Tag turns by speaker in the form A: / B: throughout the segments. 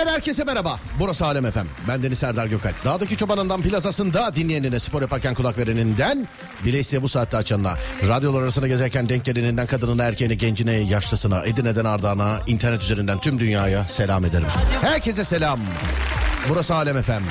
A: Beyler herkese merhaba. Burası Alem Efem. Ben Deniz Serdar Gökalp. Dağdaki çobanından plazasında dinleyenine spor yaparken kulak vereninden bile bu saatte açanına. Radyolar arasında gezerken denk geleninden kadınına erkeğine gencine yaşlısına Edirne'den Ardahan'a internet üzerinden tüm dünyaya selam ederim. Herkese selam. Burası Alem Efem.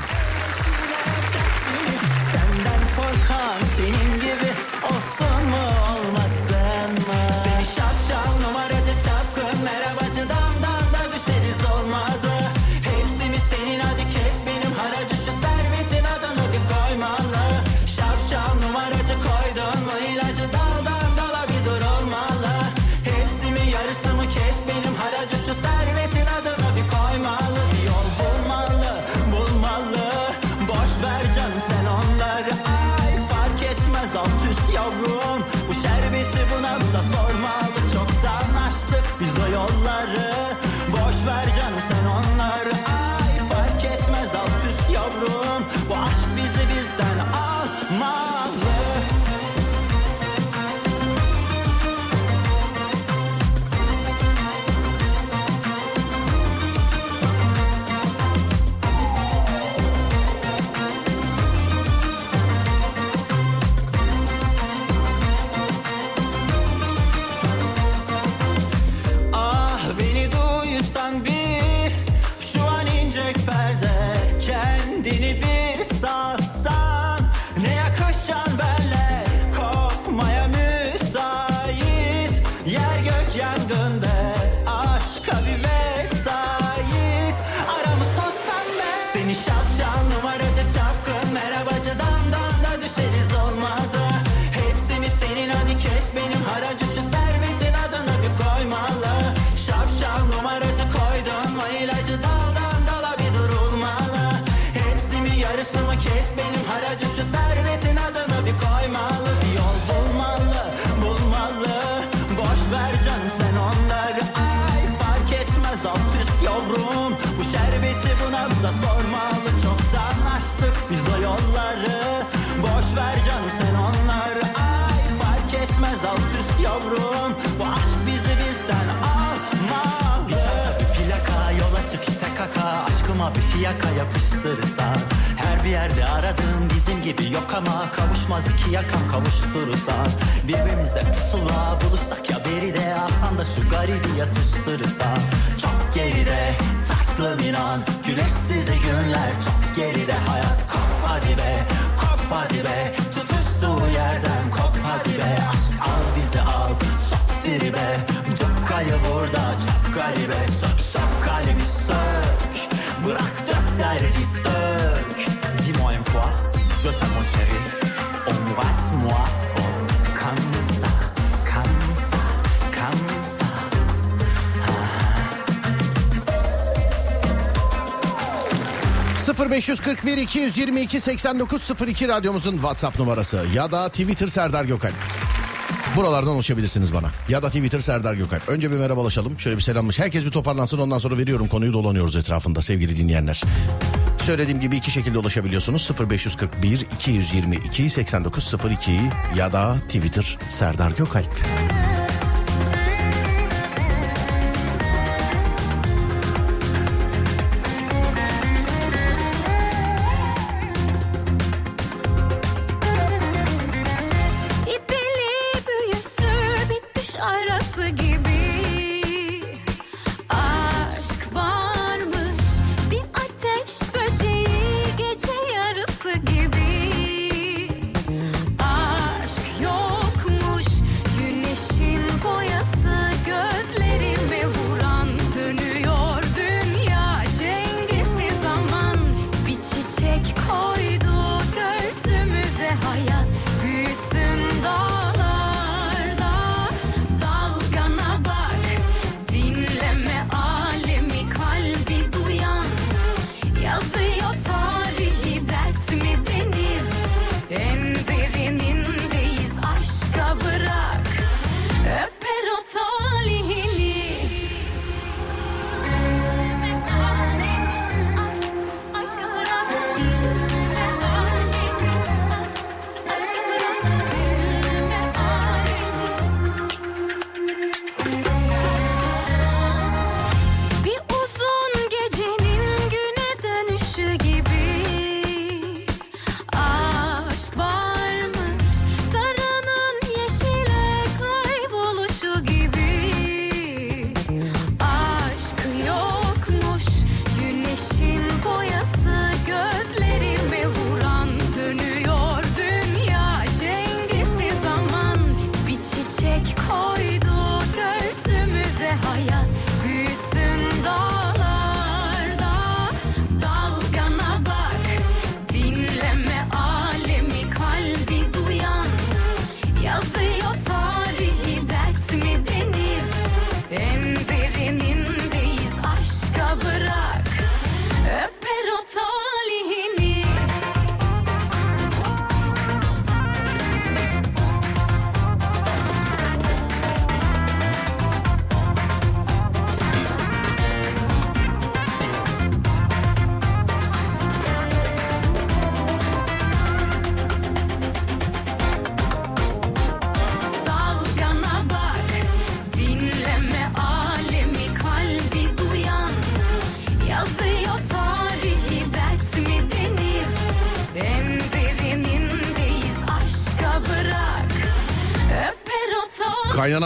B: Bir fiyaka yapıştırırsan Her bir yerde aradığım bizim gibi yok ama Kavuşmaz iki yakam kavuşturursan Birbirimize pusula bulursak ya beri de Alsan da şu garibi yatıştırırsan Çok geride tatlım inan Güneşsiz günler. Çok geride Hayat kop hadi be kop hadi be. Tutuştuğu yerden kop hadi be. Aşk al bizi al sok tribe. Cukkayı burada çok garibe. Sök sök kalemi sök Bırak dök derdi dök. Dis-moi une fois Je t'aime mon chéri. Embrasse-moi Comme ça Comme ça Comme ça.
A: 0541 222 8902 radyomuzun WhatsApp numarası ya da Twitter Serdar Gökalp. Buralardan ulaşabilirsiniz bana. Ya da Twitter Serdar Gökalp. Önce bir merhabalaşalım. Şöyle bir selammış. Herkes bir toparlansın. Ondan sonra veriyorum konuyu dolanıyoruz etrafında sevgili dinleyenler. Söylediğim gibi iki şekilde ulaşabiliyorsunuz. 0541 222 8902 ya da Twitter Serdar Gökalp.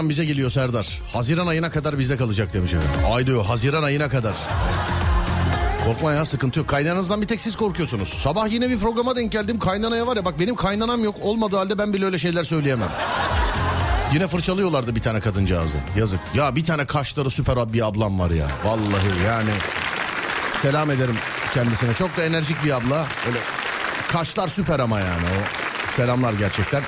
B: Kaynanan bize geliyor Serdar. Haziran ayına kadar bizde kalacak demiş. efendim. Ay diyor Haziran ayına kadar. Korkma ya sıkıntı yok. Kaynananızdan bir tek siz korkuyorsunuz. Sabah yine bir programa denk geldim. Kaynanaya var ya bak benim kaynanam yok. Olmadığı halde ben bile öyle şeyler söyleyemem. Yine fırçalıyorlardı bir tane kadıncağızı. Yazık. Ya bir tane kaşları süper bir ablam var ya. Vallahi yani. Selam ederim kendisine. Çok da enerjik bir abla. Öyle kaşlar süper ama yani. O selamlar gerçekten.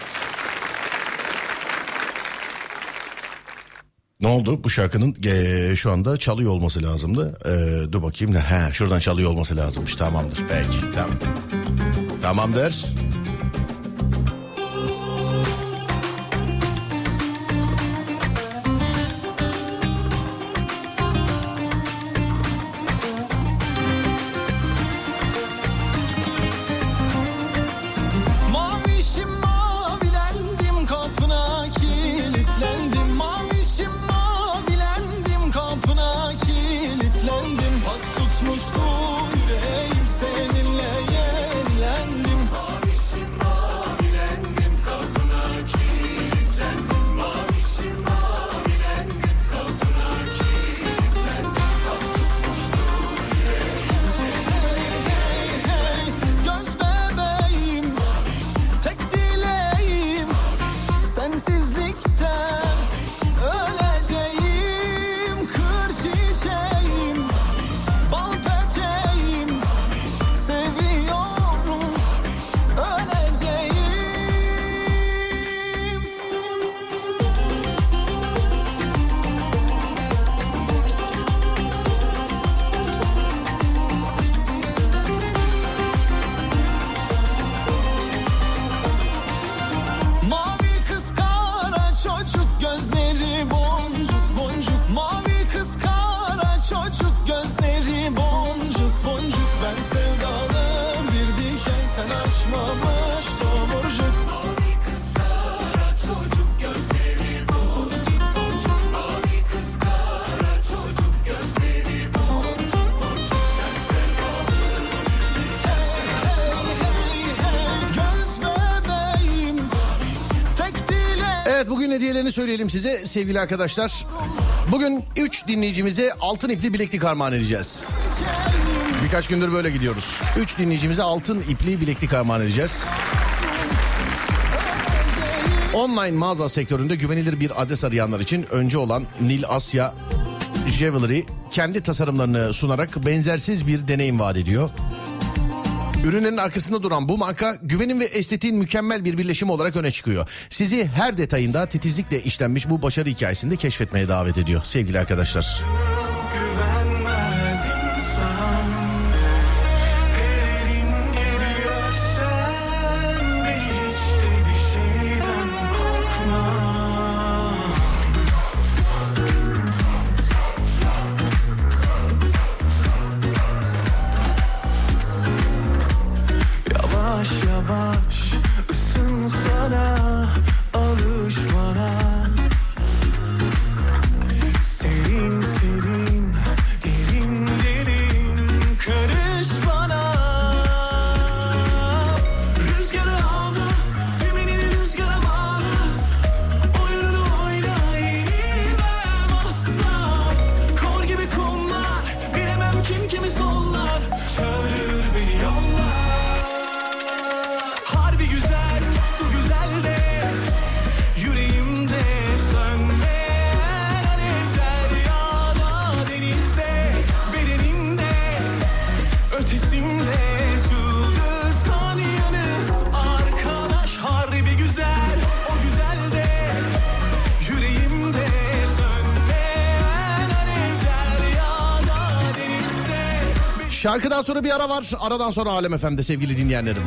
B: Ne oldu? Bu şarkının eee, şu anda çalıyor olması lazımdı. Eee, dur bakayım ne? He, şuradan çalıyor olması lazımmış. Tamamdır. Peki. Tamam. Tamamdır.
C: Sensizlikten
B: söyleyelim size sevgili arkadaşlar. Bugün 3 dinleyicimize altın ipli bileklik armağan edeceğiz. Birkaç gündür böyle gidiyoruz. 3 dinleyicimize altın ipli bileklik armağan edeceğiz. Online mağaza sektöründe güvenilir bir adres arayanlar için önce olan Nil Asya Jewelry kendi tasarımlarını sunarak benzersiz bir deneyim vaat ediyor. Ürünlerin arkasında duran bu marka güvenin ve estetiğin mükemmel bir birleşimi olarak öne çıkıyor. Sizi her detayında titizlikle işlenmiş bu başarı hikayesinde keşfetmeye davet ediyor sevgili arkadaşlar.
C: Güvenmez
B: Şarkıdan sonra bir ara var. Aradan sonra Alem Efendi sevgili dinleyenlerim.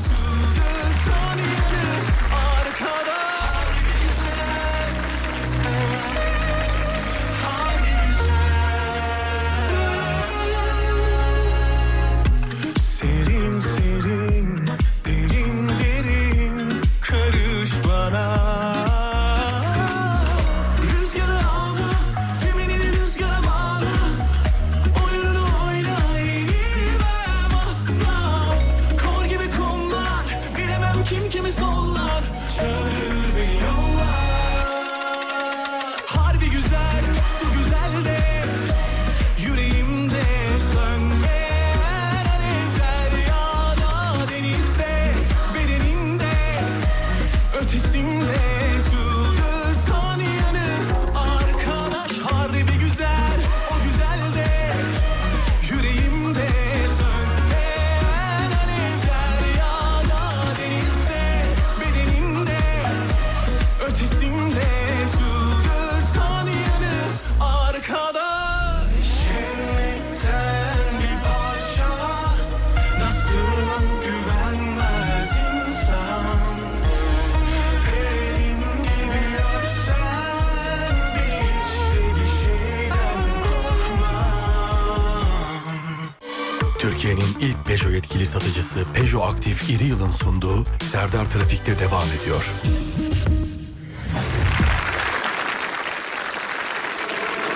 D: Türkiye'nin ilk Peugeot yetkili satıcısı Peugeot Aktif İri Yıl'ın sunduğu Serdar Trafik'te devam ediyor.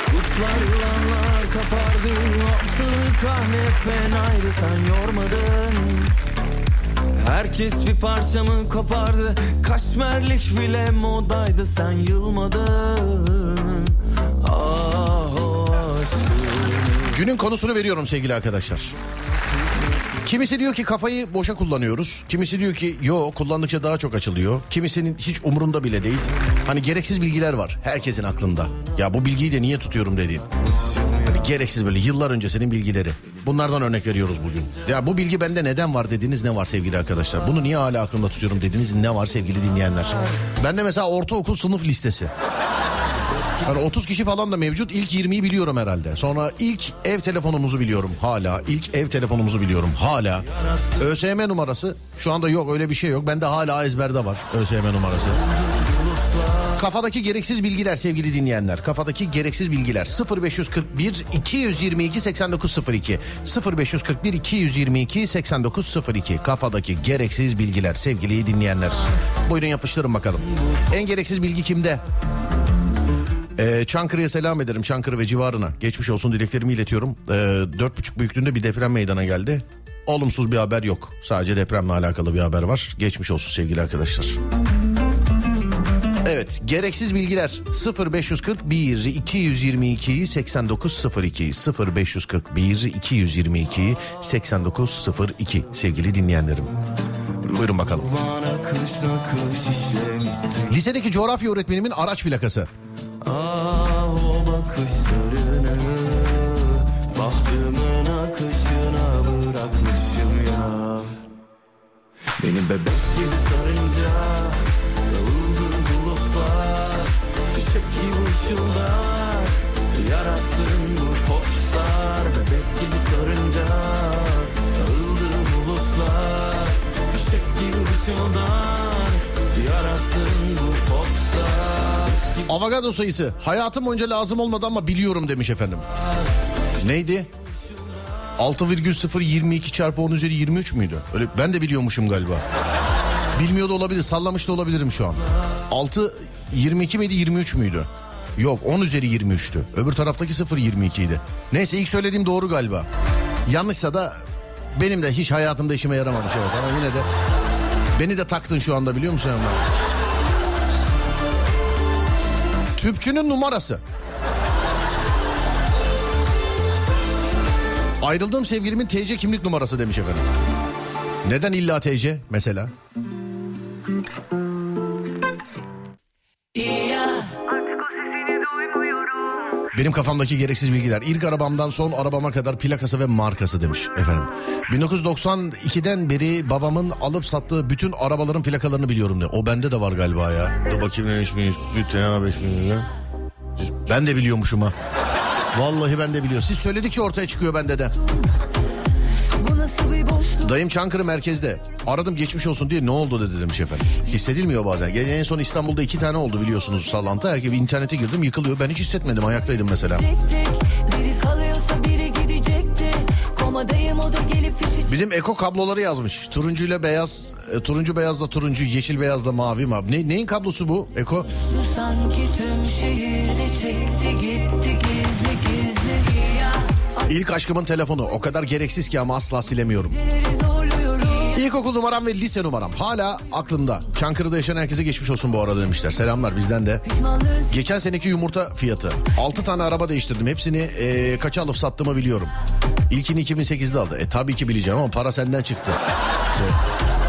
A: Kuşlar yılanlar kapardı Ortalığı kahve fenaydı sen yormadın Herkes bir parçamı kopardı Kaşmerlik bile modaydı sen yılmadın Ah o aşkım
B: Günün konusunu veriyorum sevgili arkadaşlar. Kimisi diyor ki kafayı boşa kullanıyoruz. Kimisi diyor ki yo kullandıkça daha çok açılıyor. Kimisinin hiç umurunda bile değil. Hani gereksiz bilgiler var herkesin aklında. Ya bu bilgiyi de niye tutuyorum dediğin. Hani gereksiz böyle yıllar öncesinin bilgileri. Bunlardan örnek veriyoruz bugün. Ya bu bilgi bende neden var dediğiniz ne var sevgili arkadaşlar? Bunu niye hala aklımda tutuyorum dediğiniz ne var sevgili dinleyenler? Bende mesela ortaokul sınıf listesi. Hani 30 kişi falan da mevcut. İlk 20'yi biliyorum herhalde. Sonra ilk ev telefonumuzu biliyorum hala. İlk ev telefonumuzu biliyorum hala. ÖSYM numarası şu anda yok öyle bir şey yok. Bende hala ezberde var ÖSYM numarası. Kafadaki gereksiz bilgiler sevgili dinleyenler. Kafadaki gereksiz bilgiler 0541 222 8902 0541 222 8902 kafadaki gereksiz bilgiler sevgili dinleyenler. Buyurun yapıştırın bakalım. En gereksiz bilgi kimde? Ee, Çankırı'ya selam ederim Çankırı ve civarına. Geçmiş olsun dileklerimi iletiyorum. Ee, Dört buçuk büyüklüğünde bir deprem meydana geldi. Olumsuz bir haber yok. Sadece depremle alakalı bir haber var. Geçmiş olsun sevgili arkadaşlar. Evet gereksiz bilgiler 0541 222 8902 0541 222 8902 sevgili dinleyenlerim. Buyurun bakalım. Lisedeki coğrafya öğretmenimin araç plakası.
A: Ah o bakışlarını Bahtımın akışına bırakmışım ya. Beni bebek gibi sarınca Dağıldı bulutlar Fişek gibi ışıldar bu popstar. Bebek gibi sarınca Dağıldı bulutlar Fişek gibi
B: Avokado sayısı hayatım boyunca lazım olmadı ama biliyorum demiş efendim. Neydi? 6,022 çarpı 10 üzeri 23 müydü? Öyle ben de biliyormuşum galiba. Bilmiyor da olabilir, sallamış da olabilirim şu an. 6 22 miydi 23 müydü? Yok 10 üzeri 23'tü. Öbür taraftaki 0 22 idi. Neyse ilk söylediğim doğru galiba. Yanlışsa da benim de hiç hayatımda işime yaramamış evet ama yine de beni de taktın şu anda biliyor musun Emrah? Tüpçünün numarası. Ayrıldığım sevgilimin TC kimlik numarası demiş efendim. Neden illa TC mesela? Benim kafamdaki gereksiz bilgiler. İlk arabamdan son arabama kadar plakası ve markası demiş efendim. 1992'den beri babamın alıp sattığı bütün arabaların plakalarını biliyorum de. O bende de var galiba ya. Dur bakayım ne iş bir TA 5 Ben de biliyormuşum ha. Vallahi ben de biliyorum. Siz söyledikçe ortaya çıkıyor bende de. Dayım Çankırı merkezde. Aradım geçmiş olsun diye ne oldu dedi demiş efendim. Hissedilmiyor bazen. En son İstanbul'da iki tane oldu biliyorsunuz sallantı. Herkes internete girdim yıkılıyor. Ben hiç hissetmedim ayaktaydım mesela.
E: Gidecektik. Biri kalıyorsa biri gidecekti. Komadayım o da gelip fişi
B: Bizim eko kabloları yazmış. Turuncuyla beyaz, e, turuncu beyazla turuncu, yeşil beyazla mavi mavi. Ne, neyin kablosu bu eko?
E: Sanki tüm şehirde çekti gitti. Ya
B: İlk aşkımın telefonu. O kadar gereksiz ki ama asla silemiyorum. İlkokul numaram ve lise numaram hala aklımda. Çankırı'da yaşayan herkese geçmiş olsun bu arada demişler. Selamlar bizden de. Geçen seneki yumurta fiyatı. 6 tane araba değiştirdim. Hepsini e, kaça alıp sattığımı biliyorum. İlkini 2008'de aldı. E tabii ki bileceğim ama para senden çıktı.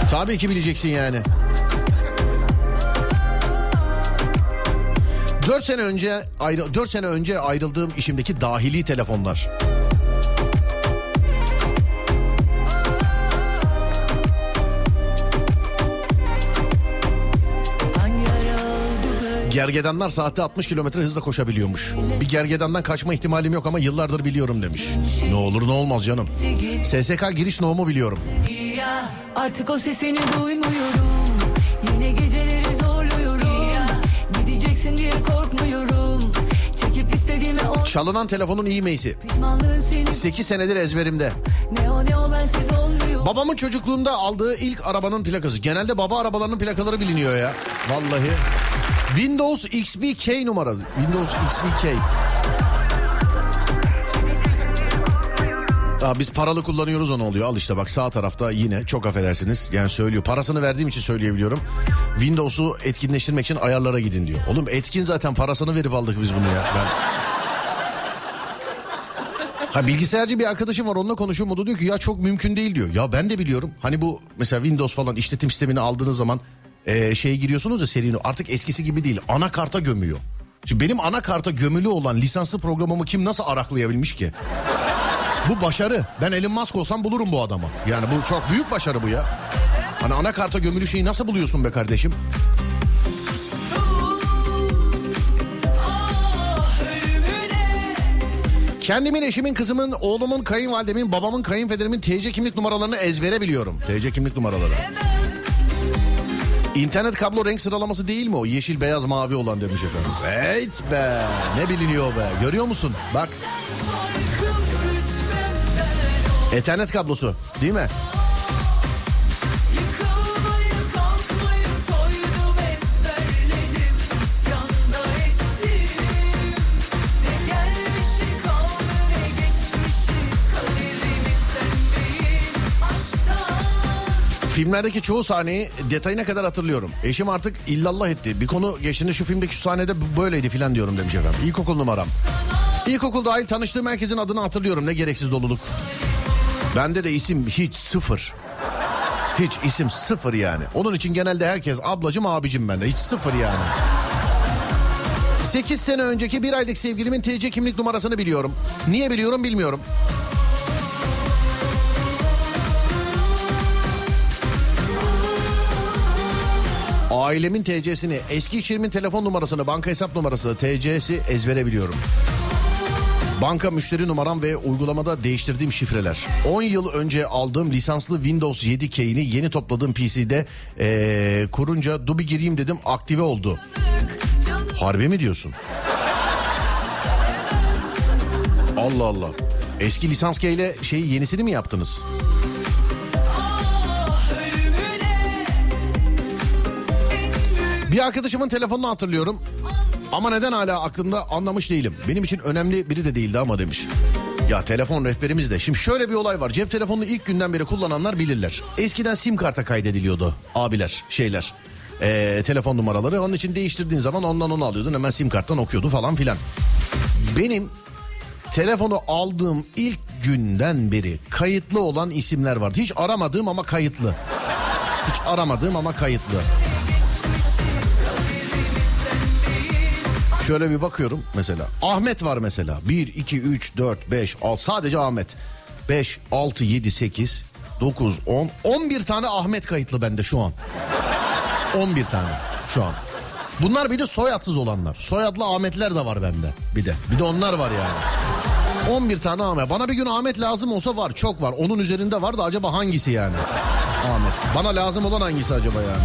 B: E, tabii ki bileceksin yani. 4 sene önce ayrı 4 sene önce ayrıldığım işimdeki dahili telefonlar. Gergedanlar saatte 60 kilometre hızla koşabiliyormuş. Bir gergedandan kaçma ihtimalim yok ama yıllardır biliyorum demiş. Ne olur ne olmaz canım. SSK giriş nohumu biliyorum.
E: Artık o sesini duymuyorum. Yine geceleri zorluyorum. Gideceksin diye korkmuyorum. Çekip istediğime o
B: Çalınan telefonun e-mail'i.
E: pişmanlığın seni
B: 8 senedir ezberimde.
E: ne o ne o bensiz olmuyor.
B: Babamın çocukluğunda aldığı ilk arabanın plakası. Genelde baba arabalarının plakaları biliniyor ya. Vallahi. Windows XPK numarası. Windows XPK. Aa, biz paralı kullanıyoruz onu oluyor. Al işte bak sağ tarafta yine çok affedersiniz. Yani söylüyor. Parasını verdiğim için söyleyebiliyorum. Windows'u etkinleştirmek için ayarlara gidin diyor. Oğlum etkin zaten parasını verip aldık biz bunu ya. Ben... Ha bilgisayarcı bir arkadaşım var onunla konuşuyorum o da diyor ki ya çok mümkün değil diyor. Ya ben de biliyorum hani bu mesela Windows falan işletim sistemini aldığınız zaman e, şeye giriyorsunuz ya serinin artık eskisi gibi değil anakarta gömüyor. Şimdi benim anakarta gömülü olan lisanslı programımı kim nasıl araklayabilmiş ki? Bu başarı. Ben Elon Musk olsam bulurum bu adamı. Yani bu çok büyük başarı bu ya. Hani anakarta gömülü şeyi nasıl buluyorsun be kardeşim? Kendimin, eşimin, kızımın, oğlumun, kayınvalidemin, babamın, kayınpederimin TC kimlik numaralarını ezbere biliyorum. TC kimlik numaraları. İnternet kablo renk sıralaması değil mi o? Yeşil, beyaz, mavi olan demiş efendim. Evet be. Ne biliniyor be. Görüyor musun? Bak. Ethernet kablosu değil mi? Filmlerdeki çoğu sahneyi detayına kadar hatırlıyorum. Eşim artık illallah etti. Bir konu geçtiğinde şu filmdeki şu sahnede böyleydi filan diyorum demiş efendim. İlkokul numaram. İlkokul dahil tanıştığım herkesin adını hatırlıyorum. Ne gereksiz doluluk. Bende de isim hiç sıfır. Hiç isim sıfır yani. Onun için genelde herkes ablacım abicim bende. Hiç sıfır yani. 8 sene önceki bir aylık sevgilimin TC kimlik numarasını biliyorum. Niye biliyorum bilmiyorum. Ailemin TC'sini, eski iş telefon numarasını, banka hesap numarası, TC'si ezbere biliyorum. Banka müşteri numaram ve uygulamada değiştirdiğim şifreler. 10 yıl önce aldığım lisanslı Windows 7 key'ini yeni topladığım PC'de eee, kurunca dur bir gireyim dedim aktive oldu. Harbi mi diyorsun? Allah Allah. Eski lisans key ile şeyi yenisini mi yaptınız? Bir arkadaşımın telefonunu hatırlıyorum. Ama neden hala aklımda anlamış değilim. Benim için önemli biri de değildi ama demiş. Ya telefon rehberimiz de. Şimdi şöyle bir olay var. Cep telefonunu ilk günden beri kullananlar bilirler. Eskiden sim karta kaydediliyordu abiler şeyler. Ee, telefon numaraları. Onun için değiştirdiğin zaman ondan onu alıyordun. Hemen sim karttan okuyordu falan filan. Benim telefonu aldığım ilk günden beri kayıtlı olan isimler vardı. Hiç aramadığım ama kayıtlı. Hiç aramadığım ama kayıtlı. Şöyle bir bakıyorum mesela. Ahmet var mesela. 1, 2, 3, 4, 5, 6. Sadece Ahmet. 5, 6, 7, 8, 9, 10. 11 tane Ahmet kayıtlı bende şu an. 11 tane şu an. Bunlar bir de soyadsız olanlar. Soyadlı Ahmetler de var bende bir de. Bir de onlar var yani. 11 tane Ahmet. Bana bir gün Ahmet lazım olsa var. Çok var. Onun üzerinde var da acaba hangisi yani? Ahmet. Bana lazım olan hangisi acaba yani?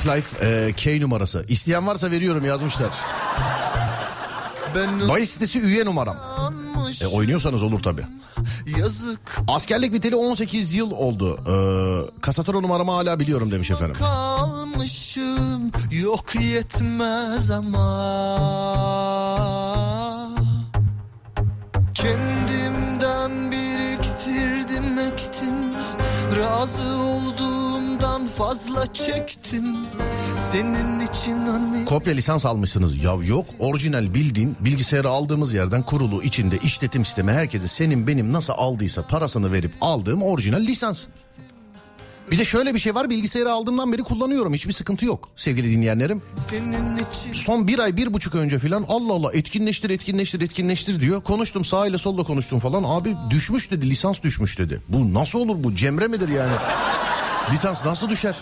B: Half-Life e, K numarası. İsteyen varsa veriyorum yazmışlar.
C: Ben
B: Bahis sitesi üye numaram. E, oynuyorsanız olur tabii.
C: yazık
B: Askerlik biteli 18 yıl oldu. Ee, kasatoro numaramı hala biliyorum demiş efendim.
C: kalmışım yok yetmez ama Kendimden biriktirdim ektim Razı fazla çektim Senin için hani
B: Kopya lisans almışsınız. Ya yok orijinal bildiğin bilgisayarı aldığımız yerden kurulu içinde işletim sistemi herkese senin benim nasıl aldıysa parasını verip aldığım orijinal lisans. Bir de şöyle bir şey var bilgisayarı aldığımdan beri kullanıyorum hiçbir sıkıntı yok sevgili dinleyenlerim. Son bir ay bir buçuk önce filan Allah Allah etkinleştir etkinleştir etkinleştir diyor. Konuştum sağ ile solla konuştum falan abi düşmüş dedi lisans düşmüş dedi. Bu nasıl olur bu cemre midir yani? Lisans nasıl düşer?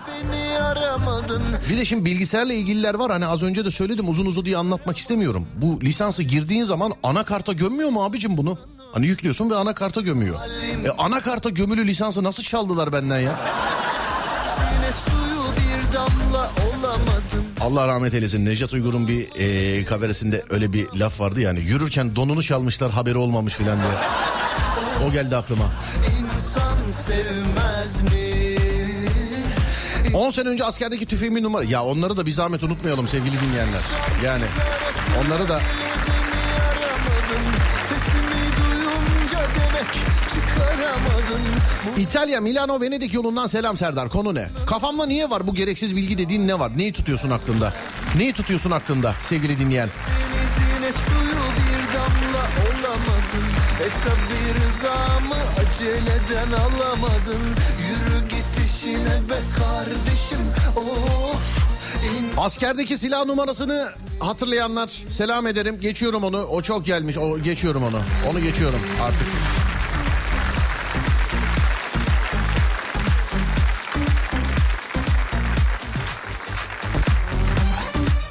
B: Bir de şimdi bilgisayarla ilgililer var hani az önce de söyledim uzun uzun diye anlatmak istemiyorum. Bu lisansı girdiğin zaman anakarta gömmüyor mu abicim bunu? Hani yüklüyorsun ve anakarta gömüyor. E anakarta gömülü lisansı nasıl çaldılar benden ya? Allah rahmet eylesin Necdet Uygur'un bir e, kaveresinde öyle bir laf vardı yani yürürken donunu çalmışlar haberi olmamış filan diye. O geldi aklıma.
C: İnsan sevmez mi?
B: 10 sene önce askerdeki tüfeğimin numara. Ya onları da bir zahmet unutmayalım sevgili dinleyenler. Yani onları da İtalya, Milano, Venedik yolundan selam Serdar. Konu ne? Kafamda niye var bu gereksiz bilgi dediğin ne var? Neyi tutuyorsun aklında? Neyi tutuyorsun aklında sevgili dinleyen?
C: E tabi rızamı aceleden alamadın İşine be kardeşim Oh
B: Askerdeki silah numarasını hatırlayanlar selam ederim. Geçiyorum onu. O çok gelmiş. O geçiyorum onu. Onu geçiyorum artık.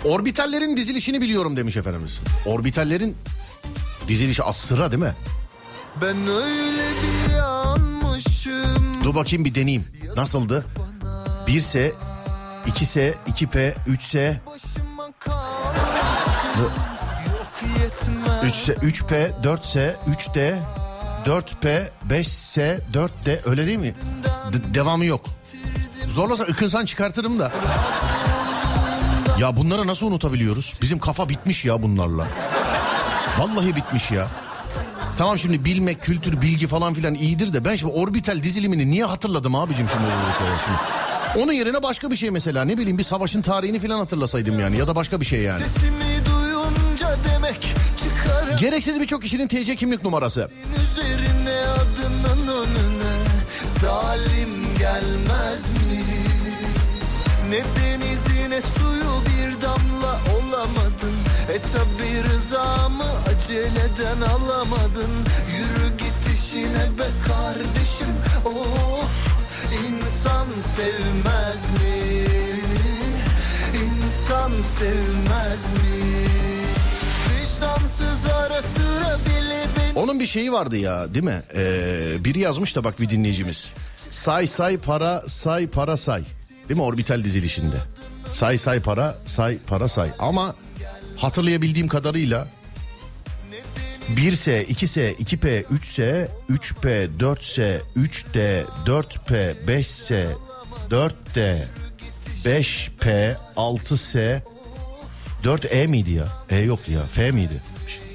B: Orbitallerin dizilişini biliyorum demiş efendimiz. Orbitallerin dizilişi az sıra değil mi?
C: Ben öyle bir yanmışım
B: Dur bakayım bir deneyeyim. Nasıldı? 1S, 2S, 2P, 3S,
C: Başıma kalmışım Yok yetmez
B: 3S, 3P, 4S, 3D, 4P, 5S, 4D öyle değil mi? De- devamı yok. Zorlasa ıkınsan çıkartırım da. Ya bunları nasıl unutabiliyoruz? Bizim kafa bitmiş ya bunlarla. Vallahi bitmiş ya. Tamam şimdi bilmek, kültür, bilgi falan filan iyidir de ben şimdi orbital dizilimini niye hatırladım abicim şimdi? şimdi? Onun yerine başka bir şey mesela ne bileyim bir savaşın tarihini filan hatırlasaydım yani ya da başka bir şey yani. Gereksiz birçok kişinin TC kimlik numarası.
C: üzerine adının önüne Zalim gelmez mi? Ne denizine E tabi rızamı aceleden alamadın Yürü git işine be kardeşim Oh insan sevmez mi? İnsan sevmez mi? Vicdansız ara sıra bile
B: Onun bir şeyi vardı ya değil mi? Ee, biri yazmış da bak bir dinleyicimiz. Say say para say para say. Değil mi orbital dizilişinde? Say say para say para say. Ama hatırlayabildiğim kadarıyla 1S, 2S, 2P, 3S, 3P, 4S, 3D, 4P, 5S, 4D, 5P, 6S, 4E miydi ya? E yok ya. F miydi?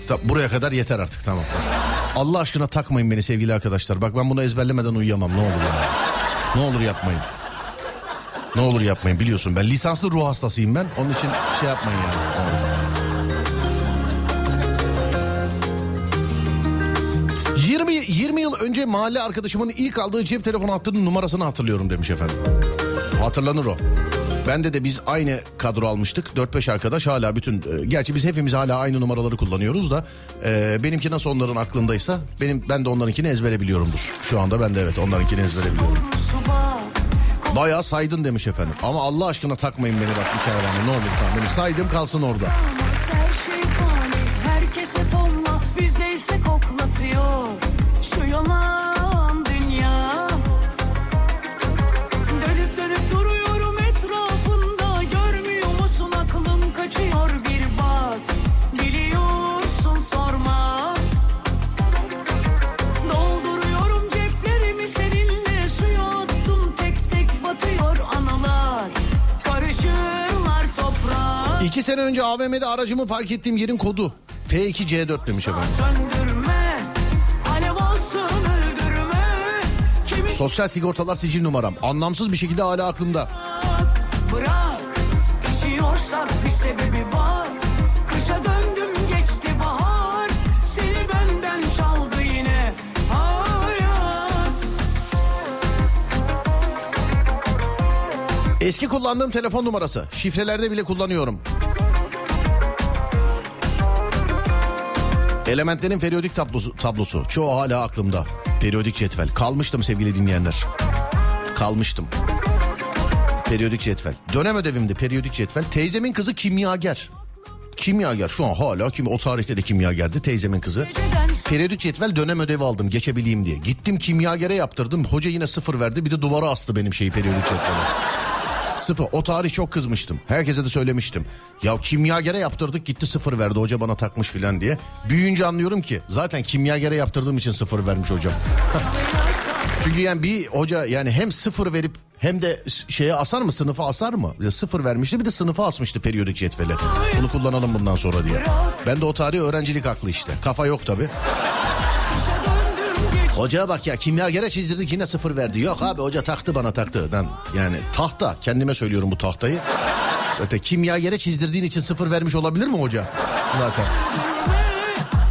B: Ta- buraya kadar yeter artık tamam. Allah aşkına takmayın beni sevgili arkadaşlar. Bak ben bunu ezberlemeden uyuyamam ne olur ya. Ne olur yapmayın. Ne olur yapmayın biliyorsun ben lisanslı ruh hastasıyım ben. Onun için şey yapmayın yani. Önce mahalle arkadaşımın ilk aldığı cep telefonu hattının numarasını hatırlıyorum demiş efendim. Hatırlanır o. Bende de biz aynı kadro almıştık. 4-5 arkadaş hala bütün... e, Gerçi biz hepimiz hala aynı numaraları kullanıyoruz da... e, benimki nasıl onların aklındaysa... benim Ben de onlarınkini ezbere biliyorumdur. Şu anda ben de evet onlarınkini ezbere biliyorum. Bayağı saydın demiş efendim. Ama Allah aşkına takmayın beni bak bir kere bana. Ne olur tamam. Benim saydım kalsın orada.
E: Herkese tonla, bize ise koklatıyor. Şu yalan dünya. Dönüp dönüp duruyorum etrafında, görmüyor musun aklım kaçıyor bir bak. Biliyorsun sorma. Dolduruyorum ceplerimi seninle, suya attım tek tek batıyor anılar. Karışırlar toprağa.
B: İki sene önce AVM'de aracımı fark ettiğim yerin kodu. F2C4 demiş efendim. Sosyal sigortalar sicil numaram. Anlamsız bir şekilde hala aklımda.
E: bırak, içiyorsak bir sebebi var. Kışa döndüm geçti bahar, seni benden çaldı yine hayat.
B: Eski kullandığım telefon numarası. Şifrelerde bile kullanıyorum. Elementlerin periyodik tablosu, tablosu. Çoğu hala aklımda. Periyodik cetvel. Kalmıştım sevgili dinleyenler. Kalmıştım. Periyodik cetvel. Dönem ödevimdi periyodik cetvel. Teyzemin kızı kimyager. Kimyager şu an hala kim o tarihte de kimyagerdi teyzemin kızı. Periyodik cetvel dönem ödevi aldım geçebileyim diye. Gittim kimyagere yaptırdım. Hoca yine sıfır verdi. Bir de duvara astı benim şeyi periyodik cetveli. Sıfır. O tarih çok kızmıştım. Herkese de söylemiştim. Ya kimyagere yaptırdık gitti sıfır verdi. Hoca bana takmış filan diye. Büyüyünce anlıyorum ki zaten kimyagere yaptırdığım için sıfır vermiş hocam. Çünkü yani bir hoca yani hem sıfır verip hem de şeye asar mı sınıfa asar mı? Bir de sıfır vermişti bir de sınıfa asmıştı periyodik cetveli. Bunu kullanalım bundan sonra diye. Ben de o tarih öğrencilik aklı işte. Kafa yok tabi. Hocaya bak ya kimyagere çizdirdik yine sıfır verdi. Yok abi hoca taktı bana taktı. Ben, yani tahta kendime söylüyorum bu tahtayı. Zaten kimyagere çizdirdiğin için sıfır vermiş olabilir mi hoca? Zaten.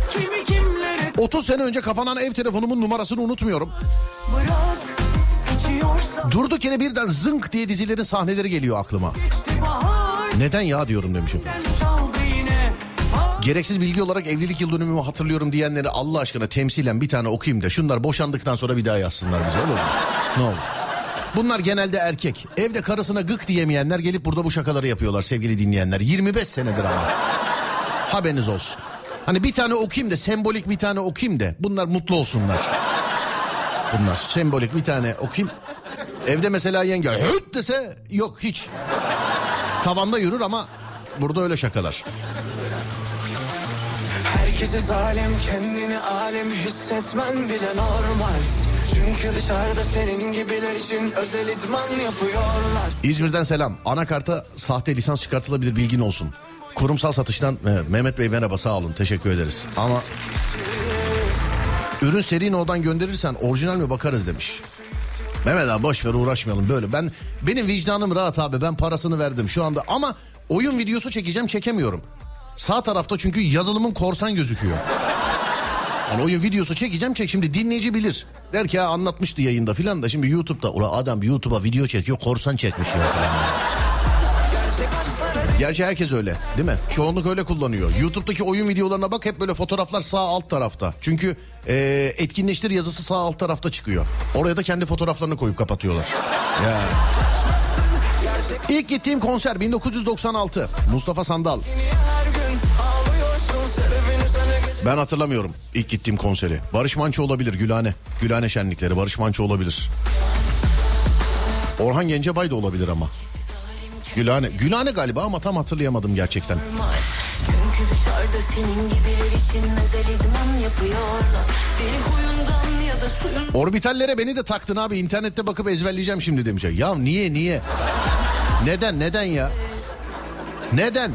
E: kimi kimlere
B: 30 sene önce kapanan ev telefonumun numarasını unutmuyorum. Durduk yere birden zınk diye dizilerin sahneleri geliyor aklıma. Neden ya diyorum demiş Gereksiz bilgi olarak evlilik yıl dönümümü hatırlıyorum diyenleri Allah aşkına temsilen bir tane okuyayım da şunlar boşandıktan sonra bir daha yazsınlar bize olur mu? Ne olur. Bunlar genelde erkek. Evde karısına gık diyemeyenler gelip burada bu şakaları yapıyorlar sevgili dinleyenler. 25 senedir ama. Haberiniz olsun. Hani bir tane okuyayım da sembolik bir tane okuyayım da bunlar mutlu olsunlar. Bunlar sembolik bir tane okuyayım. Evde mesela yenge hıt dese yok hiç. Tavanda yürür ama burada öyle şakalar.
A: Herkese zalim kendini alem hissetmen bile normal Çünkü dışarıda senin gibiler için özel idman yapıyorlar
B: İzmir'den selam. Anakarta sahte lisans çıkartılabilir bilgin olsun. Kurumsal satıştan e, Mehmet Bey merhaba sağ olun teşekkür ederiz. Ama ürün seri no'dan gönderirsen orijinal mi bakarız demiş. Mehmet abi boş ver uğraşmayalım böyle. Ben benim vicdanım rahat abi ben parasını verdim şu anda ama oyun videosu çekeceğim çekemiyorum. Sağ tarafta çünkü yazılımın korsan gözüküyor. Yani oyun videosu çekeceğim çek şimdi dinleyici bilir. Der ki ya anlatmıştı yayında filan da şimdi YouTube'da ula adam YouTube'a video çekiyor korsan çekmiş ya falan. Gerçi herkes öyle değil mi? Çoğunluk öyle kullanıyor. YouTube'daki oyun videolarına bak hep böyle fotoğraflar sağ alt tarafta. Çünkü e, etkinleştir yazısı sağ alt tarafta çıkıyor. Oraya da kendi fotoğraflarını koyup kapatıyorlar. Ya. İlk gittiğim konser 1996. Mustafa Sandal. Ben hatırlamıyorum ilk gittiğim konseri. Barış Manço olabilir Gülhane. Gülhane şenlikleri Barış Manço olabilir. Orhan Gencebay da olabilir ama. Gülhane. Gülhane galiba ama tam hatırlayamadım gerçekten.
E: Çünkü dışarıda senin gibiler için özel idman yapıyorlar. Deli huyundan ya da suyun
B: Orbitallere beni de taktın abi internette bakıp ezberleyeceğim şimdi demiş. Ya niye niye? Neden neden ya? Neden?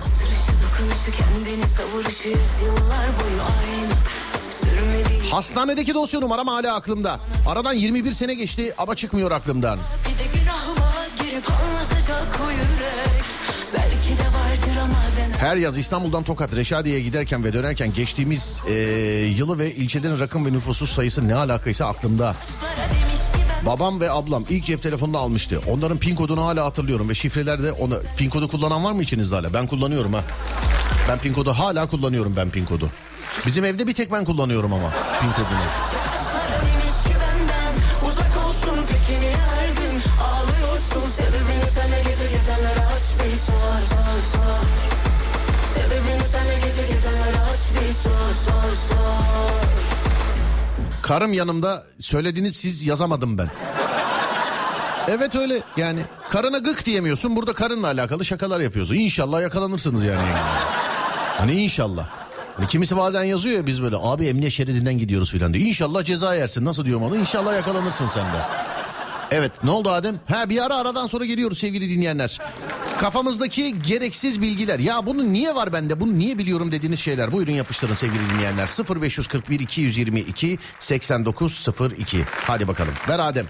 B: Hastanedeki dosya numaram hala aklımda. Aradan 21 sene geçti ama çıkmıyor aklımdan. Her yaz İstanbul'dan Tokat Reşadiye'ye giderken ve dönerken geçtiğimiz eee, yılı ve ilçelerin rakım ve nüfusu sayısı ne alakaysa aklımda.
E: Ben
B: Babam ve ablam ilk cep telefonunu almıştı. Onların pin kodunu hala hatırlıyorum ve şifreler de onu pin kodu kullanan var mı içinizde hala? Ben kullanıyorum ha. Ben pin kodu hala kullanıyorum ben pin kodu. Bizim evde bir tek ben kullanıyorum ama pin kodunu.
E: Sebebini senle gece gezenlere aç bir sor sor sor
B: Karım yanımda söylediğiniz siz yazamadım ben. Evet öyle yani karına gık diyemiyorsun burada karınla alakalı şakalar yapıyorsun. İnşallah yakalanırsınız yani. Hani inşallah. Hani kimisi bazen yazıyor ya biz böyle abi emniyet şeridinden gidiyoruz filan diyor. İnşallah ceza yersin nasıl diyorum onu İnşallah yakalanırsın sen de. Evet ne oldu Adem? Ha bir ara aradan sonra geliyoruz sevgili dinleyenler. Kafamızdaki gereksiz bilgiler. Ya bunu niye var bende? Bunu niye biliyorum dediğiniz şeyler. Buyurun yapıştırın sevgili dinleyenler. 0541 222 8902. Hadi bakalım. Ver Adem.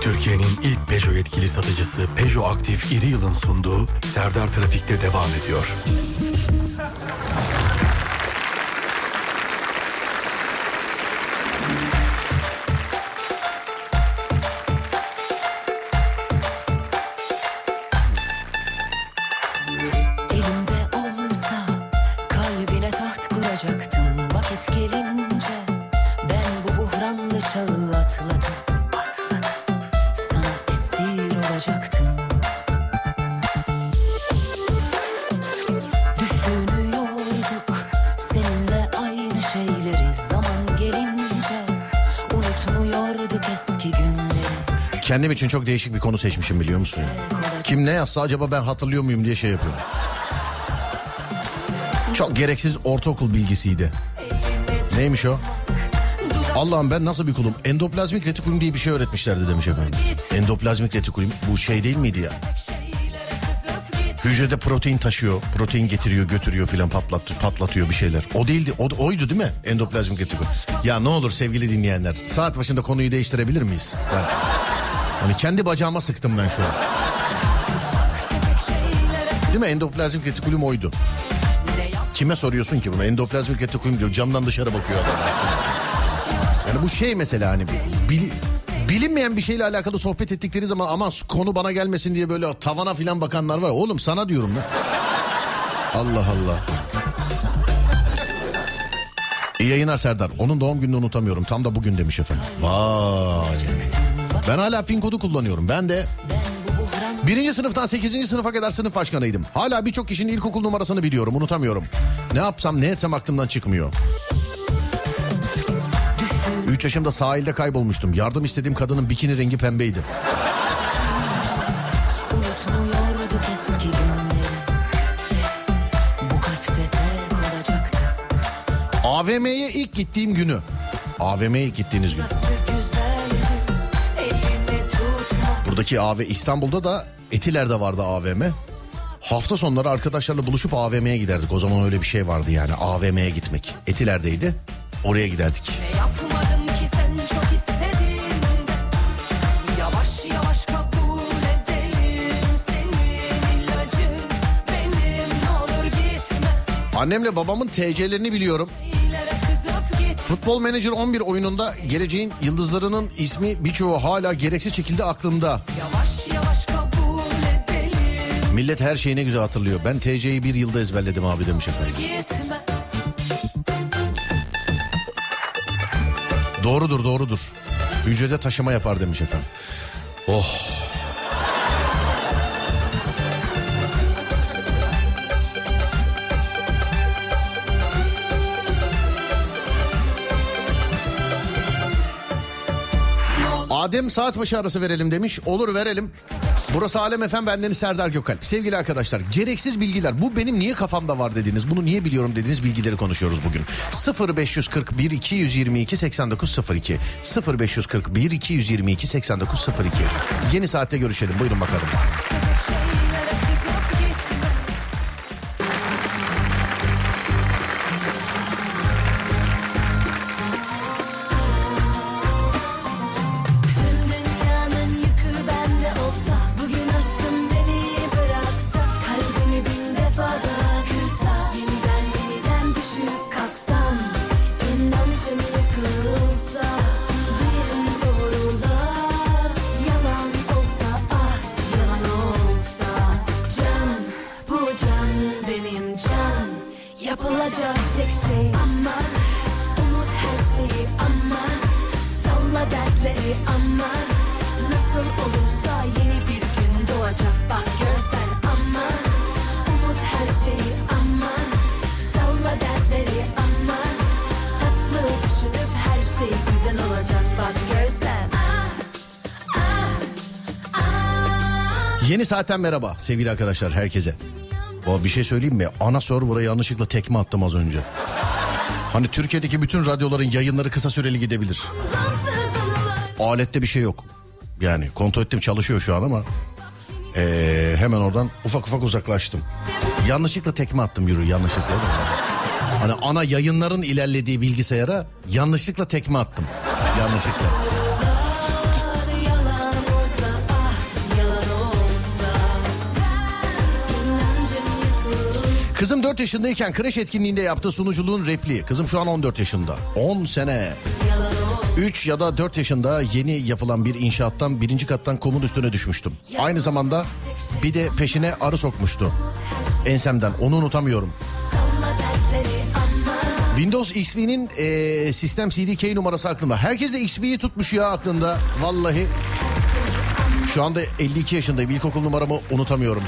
D: Türkiye'nin ilk Peugeot yetkili satıcısı Peugeot Aktif İri Yıl'ın sunduğu Serdar Trafik'te devam ediyor.
B: Çok değişik bir konu seçmişim biliyor musun? Kim ne yazsa acaba ben hatırlıyor muyum diye şey yapıyorum. Çok gereksiz ortaokul bilgisiydi. Neymiş o? Allah'ım ben nasıl bir kulum? Endoplazmik retikulum diye bir şey öğretmişlerdi demiş efendim. Endoplazmik retikulum bu şey değil miydi ya? Hücrede protein taşıyor, protein getiriyor, götürüyor filan patlat, patlatıyor bir şeyler. O değildi, o, oydu değil mi? Endoplazmik retikulum. Ya ne olur sevgili dinleyenler, saat başında konuyu değiştirebilir miyiz? Ben, hani kendi bacağıma sıktım ben şu an. Değil mi? Endoplazmik retikulum oydu. Kime soruyorsun ki bunu? Endoplazmik retikulum diyor, camdan dışarı bakıyor adam. Yani bu şey mesela hani bil- bilinmeyen bir şeyle alakalı sohbet ettikleri zaman aman konu bana gelmesin diye böyle tavana filan bakanlar var. Oğlum sana diyorum lan. Allah Allah. İyi yayınlar Serdar. Onun doğum gününü unutamıyorum. Tam da bugün demiş efendim. Vay. Ben hala pin kodu kullanıyorum. Ben de birinci sınıftan sekizinci sınıfa kadar sınıf başkanıydım. Hala birçok kişinin ilkokul numarasını biliyorum. Unutamıyorum. Ne yapsam ne etsem aklımdan çıkmıyor. 3 yaşımda sahilde kaybolmuştum. Yardım istediğim kadının bikini rengi pembeydi. AVM'ye ilk gittiğim günü. AVM'ye gittiğiniz gün. Buradaki AV İstanbul'da da Etiler'de vardı AVM. Hafta sonları arkadaşlarla buluşup AVM'ye giderdik. O zaman öyle bir şey vardı yani AVM'ye gitmek. Etiler'deydi. Oraya giderdik.
E: Yavaş yavaş
B: Annemle babamın TC'lerini biliyorum. Futbol Manager 11 oyununda geleceğin yıldızlarının ismi birçoğu hala gereksiz şekilde aklımda.
E: Yavaş yavaş kabul edelim
B: Millet her şeyi ne güzel hatırlıyor. Ben TC'yi bir yılda ezberledim abi demiş efendim. Doğrudur doğrudur. Hücrede taşıma yapar demiş efendim. Oh. Adem saat başı arası verelim demiş. Olur verelim. Burası Alem Efem bendeniz Serdar Gökalp. Sevgili arkadaşlar gereksiz bilgiler. Bu benim niye kafamda var dediğiniz, bunu niye biliyorum dediğiniz bilgileri konuşuyoruz bugün. 0541 222 8902 0541 222 8902 Yeni saatte görüşelim. Buyurun bakalım. Saatten merhaba sevgili arkadaşlar herkese. O bir şey söyleyeyim mi? Ana server'a yanlışlıkla tekme attım az önce. Hani Türkiye'deki bütün radyoların yayınları kısa süreli gidebilir. Alette bir şey yok. Yani kontrol ettim çalışıyor şu an ama ee, hemen oradan ufak ufak uzaklaştım. Yanlışlıkla tekme attım yürü yanlışlıkla. Hani ana yayınların ilerlediği bilgisayara yanlışlıkla tekme attım. Yanlışlıkla. Kızım 4 yaşındayken kreş etkinliğinde yaptığı sunuculuğun repliği. Kızım şu an 14 yaşında. 10 sene. 3 ya da 4 yaşında yeni yapılan bir inşaattan birinci kattan kumun üstüne düşmüştüm. Aynı zamanda bir de peşine arı sokmuştu. Ensemden onu unutamıyorum. Windows XP'nin eee, sistem CDK numarası aklımda. Herkes de XP'yi tutmuş ya aklında. Vallahi. Şu anda 52 yaşındayım. İlkokul numaramı unutamıyorum.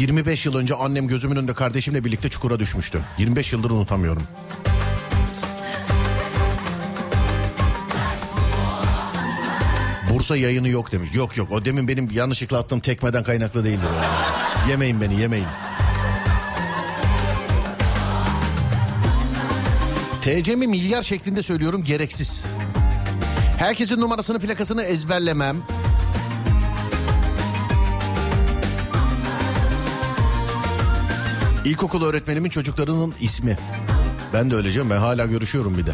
B: 25 yıl önce annem gözümün önünde kardeşimle birlikte çukura düşmüştü. 25 yıldır unutamıyorum. Bursa yayını yok demiş. Yok yok o demin benim yanlışlıkla attığım tekmeden kaynaklı değildir. yani. Yemeyin beni yemeyin. TC'mi milyar şeklinde söylüyorum gereksiz. Herkesin numarasını plakasını ezberlemem. İlkokul öğretmenimin çocuklarının ismi. Ben de öyle canım ben hala görüşüyorum bir de.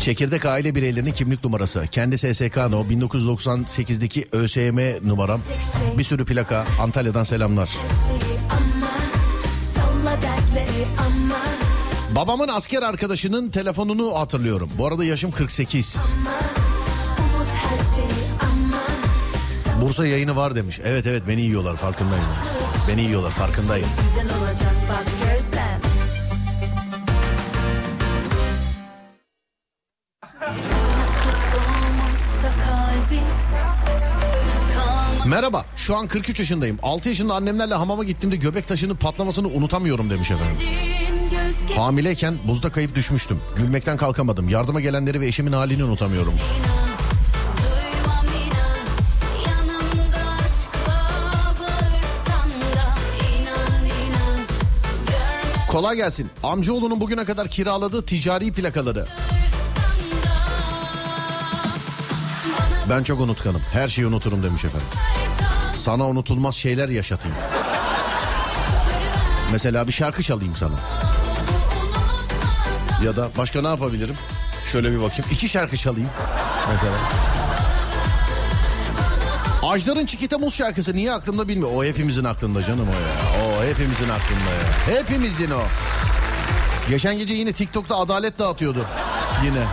B: Çekirdek aile bireylerinin kimlik numarası. Kendi SSK no 1998'deki ÖSYM numaram. Bir sürü plaka. Antalya'dan selamlar. Babamın asker arkadaşının telefonunu hatırlıyorum. Bu arada yaşım 48.
E: Umut her şeyi aman
B: Bursa yayını var demiş. Evet evet beni yiyorlar farkındayım. Beni yiyorlar farkındayım.
E: Güzel olacak bak görsen
B: Merhaba şu an 43 yaşındayım. 6 yaşında annemlerle hamama gittiğimde göbek taşının patlamasını unutamıyorum demiş efendim. Hamileyken buzda kayıp düşmüştüm. Gülmekten kalkamadım. Yardıma gelenleri ve eşimin halini unutamıyorum. Kolay gelsin. Amcaoğlunun bugüne kadar kiraladığı ticari plakaları. Ben çok unutkanım. Her şeyi unuturum demiş efendim. Sana unutulmaz şeyler yaşatayım. Mesela bir şarkı çalayım sana. Ya da başka ne yapabilirim? Şöyle bir bakayım. İki şarkı çalayım. Mesela. Ajdar'ın Çikita Muz şarkısı niye aklımda bilmiyorum. O hepimizin aklında canım o ya. O hepimizin aklında ya. Hepimizin o. Geçen gece yine TikTok'ta adalet dağıtıyordu. Yine.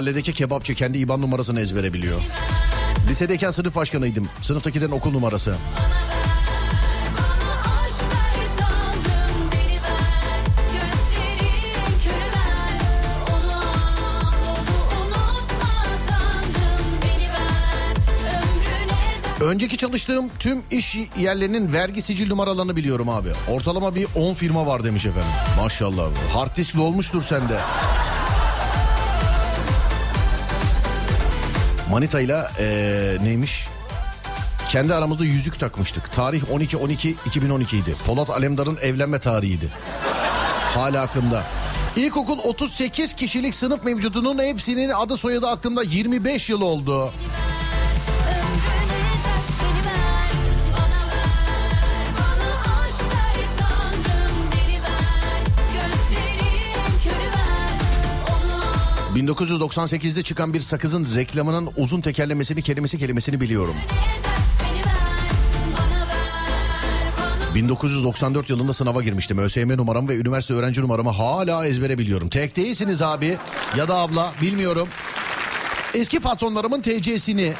B: Mahalledeki kebapçı kendi IBAN numarasını ezbere biliyor. Lisedeyken sınıf başkanıydım. Sınıftakilerin okul numarası. Önceki çalıştığım tüm iş yerlerinin vergi sicil numaralarını biliyorum abi. Ortalama bir 10 firma var demiş efendim. Maşallah. Hard disk dolmuştur sende. Manita'yla eee neymiş? Kendi aramızda yüzük takmıştık. Tarih 12-12-2012 idi. Polat Alemdar'ın evlenme tarihiydi. Hala aklımda. İlkokul 38 kişilik sınıf mevcudunun hepsinin adı soyadı aklımda 25 yıl oldu. 1998'de çıkan bir sakızın reklamının uzun tekerlemesini kelimesi kelimesini biliyorum.
F: beni ver Bana ver Bana
B: 1994 yılında sınava girmiştim. ÖSYM numaramı ve üniversite öğrenci numaramı hala ezbere biliyorum. Tek değilsiniz abi ya da abla bilmiyorum. Eski patronlarımın TC'sini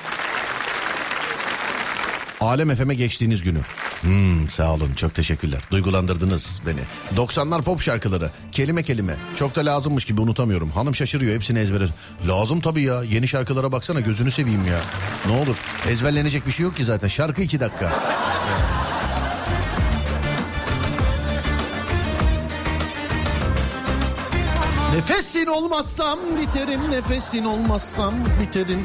B: Alem FM'e geçtiğiniz günü. Hmm, sağ olun çok teşekkürler. Duygulandırdınız beni. 90'lar pop şarkıları kelime kelime. Çok da lazımmış gibi unutamıyorum. Hanım şaşırıyor hepsini ezbere. Lazım tabii ya. Yeni şarkılara baksana gözünü seveyim ya. Ne olur ezberlenecek bir şey yok ki zaten. Şarkı iki dakika. Nefesin olmazsam biterim, nefesin olmazsam biterim.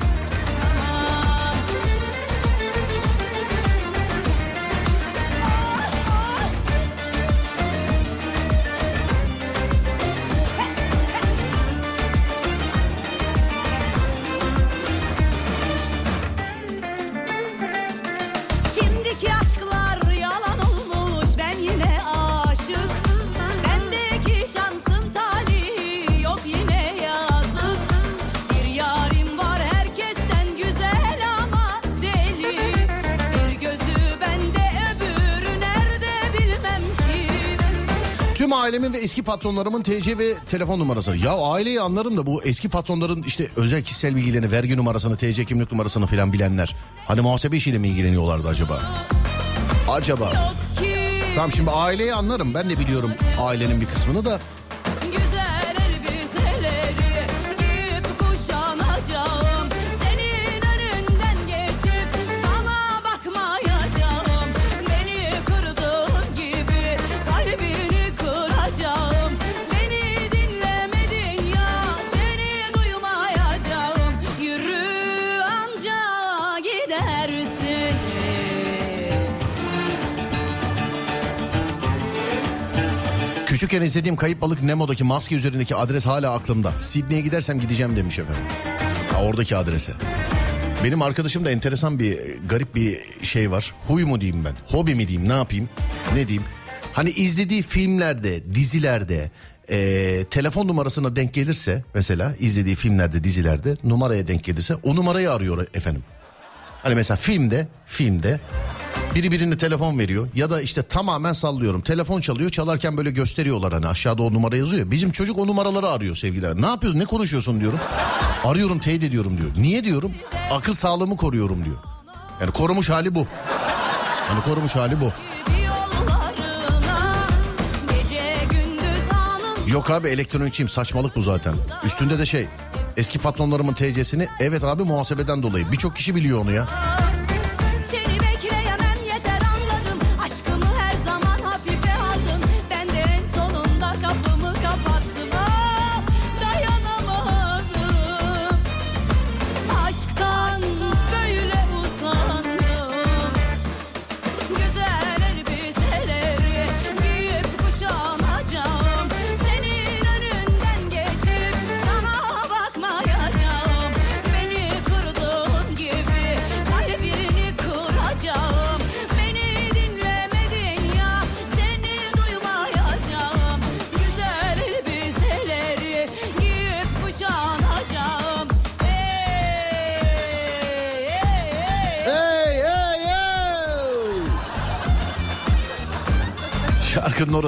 B: Eski patronlarımın TC ve telefon numarası. Ya aileyi anlarım da bu eski patronların işte özel kişisel bilgilerini, vergi numarasını, TC kimlik numarasını falan bilenler. Hani muhasebe işiyle mi ilgileniyorlardı acaba? Acaba. Tamam şimdi aileyi anlarım. Ben de biliyorum ailenin bir kısmını da. Küçükken izlediğim kayıp balık Nemo'daki maske üzerindeki adres hala aklımda. Sidney'e gidersem gideceğim demiş efendim. Ha, oradaki adrese. Benim arkadaşımda enteresan bir garip bir şey var. Huy mu diyeyim ben? Hobi mi diyeyim? Ne yapayım? Ne diyeyim? Hani izlediği filmlerde, dizilerde e, telefon numarasına denk gelirse mesela izlediği filmlerde, dizilerde numaraya denk gelirse o numarayı arıyor efendim. Hani mesela filmde, filmde biri birine telefon veriyor ya da işte tamamen sallıyorum. Telefon çalıyor çalarken böyle gösteriyorlar hani aşağıda o numara yazıyor. Bizim çocuk o numaraları arıyor sevgiler. Ne yapıyorsun ne konuşuyorsun diyorum. Arıyorum teyit ediyorum diyor. Niye diyorum? Akıl sağlığımı koruyorum diyor. Yani korumuş hali bu. Hani korumuş hali bu. Yok abi elektronikçiyim saçmalık bu zaten. Üstünde de şey eski patronlarımın TC'sini evet abi muhasebeden dolayı. Birçok kişi biliyor onu ya.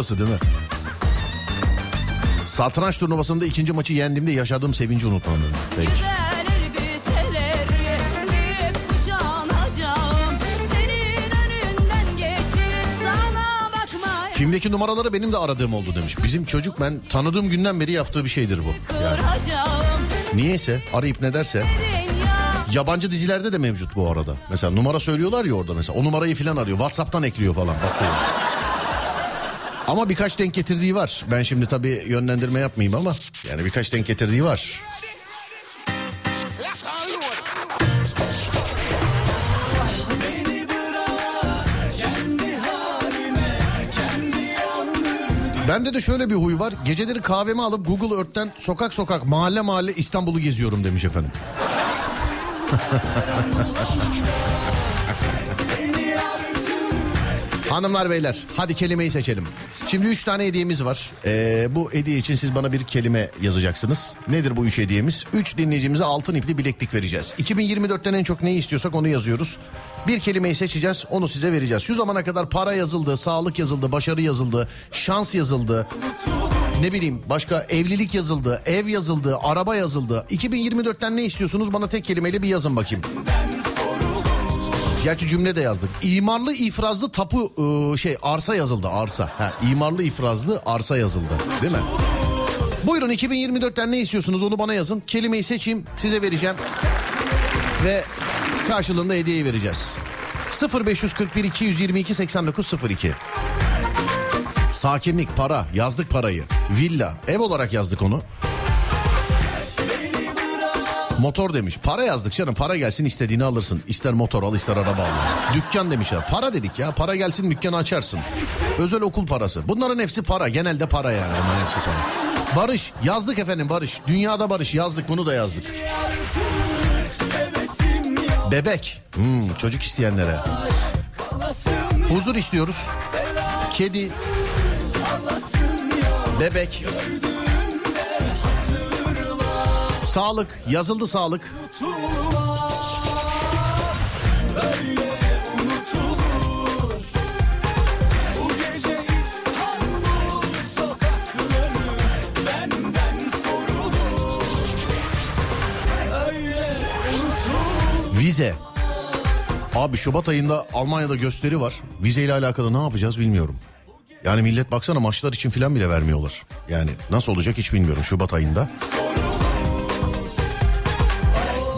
B: Orası değil mi? Satranç turnuvasında ikinci maçı yendiğimde yaşadığım sevinci unutmam. Peki. Filmdeki numaraları benim de aradığım oldu demiş. Bizim çocuk ben tanıdığım günden beri yaptığı bir şeydir bu. Yani niyeyse arayıp ne derse Yabancı dizilerde de mevcut bu arada. Mesela numara söylüyorlar ya orada mesela. O numarayı filan arıyor. Whatsapp'tan ekliyor falan. Bakıyor. Ama birkaç denk getirdiği var. Ben şimdi tabii yönlendirme yapmayayım ama yani birkaç denk getirdiği var. Bende de şöyle bir huy var. Geceleri kahvemi alıp Google Earth'ten sokak sokak mahalle mahalle İstanbul'u geziyorum demiş efendim. Hanımlar beyler hadi kelimeyi seçelim. Şimdi üç tane hediyemiz var. Ee, bu hediye için siz bana bir kelime yazacaksınız. Nedir bu üç hediyemiz? Üç dinleyicimize altın ipli bileklik vereceğiz. 2024'ten en çok neyi istiyorsak onu yazıyoruz. Bir kelimeyi seçeceğiz onu size vereceğiz. Şu zamana kadar para yazıldı, sağlık yazıldı, başarı yazıldı, şans yazıldı. Ne bileyim başka evlilik yazıldı, ev yazıldı, araba yazıldı. 2024'ten ne istiyorsunuz bana tek kelimeyle bir yazın bakayım. Gerçi cümle de yazdık. İmarlı ifrazlı tapu ıı, şey arsa yazıldı arsa. Ha, imarlı ifrazlı arsa yazıldı değil mi? Buyurun 2024'ten ne istiyorsunuz onu bana yazın. Kelimeyi seçeyim size vereceğim. Ve karşılığında hediyeyi vereceğiz. 0541 222 8902 Sakinlik, para, yazdık parayı. Villa, ev olarak yazdık onu. Motor demiş. Para yazdık canım. Para gelsin istediğini alırsın. İster motor al ister araba al. Dükkan demiş ya. Para dedik ya. Para gelsin dükkanı açarsın. Özel okul parası. Bunların hepsi para. Genelde para yani. Bunların hepsi para. Barış. Yazdık efendim barış. Dünyada barış yazdık. Bunu da yazdık. Bebek. Hmm, çocuk isteyenlere. Huzur istiyoruz. Kedi. Bebek. Sağlık. Yazıldı sağlık. Vize. Abi Şubat ayında Almanya'da gösteri var. Vize ile alakalı ne yapacağız bilmiyorum. Yani millet baksana maçlar için filan bile vermiyorlar. Yani nasıl olacak hiç bilmiyorum Şubat ayında.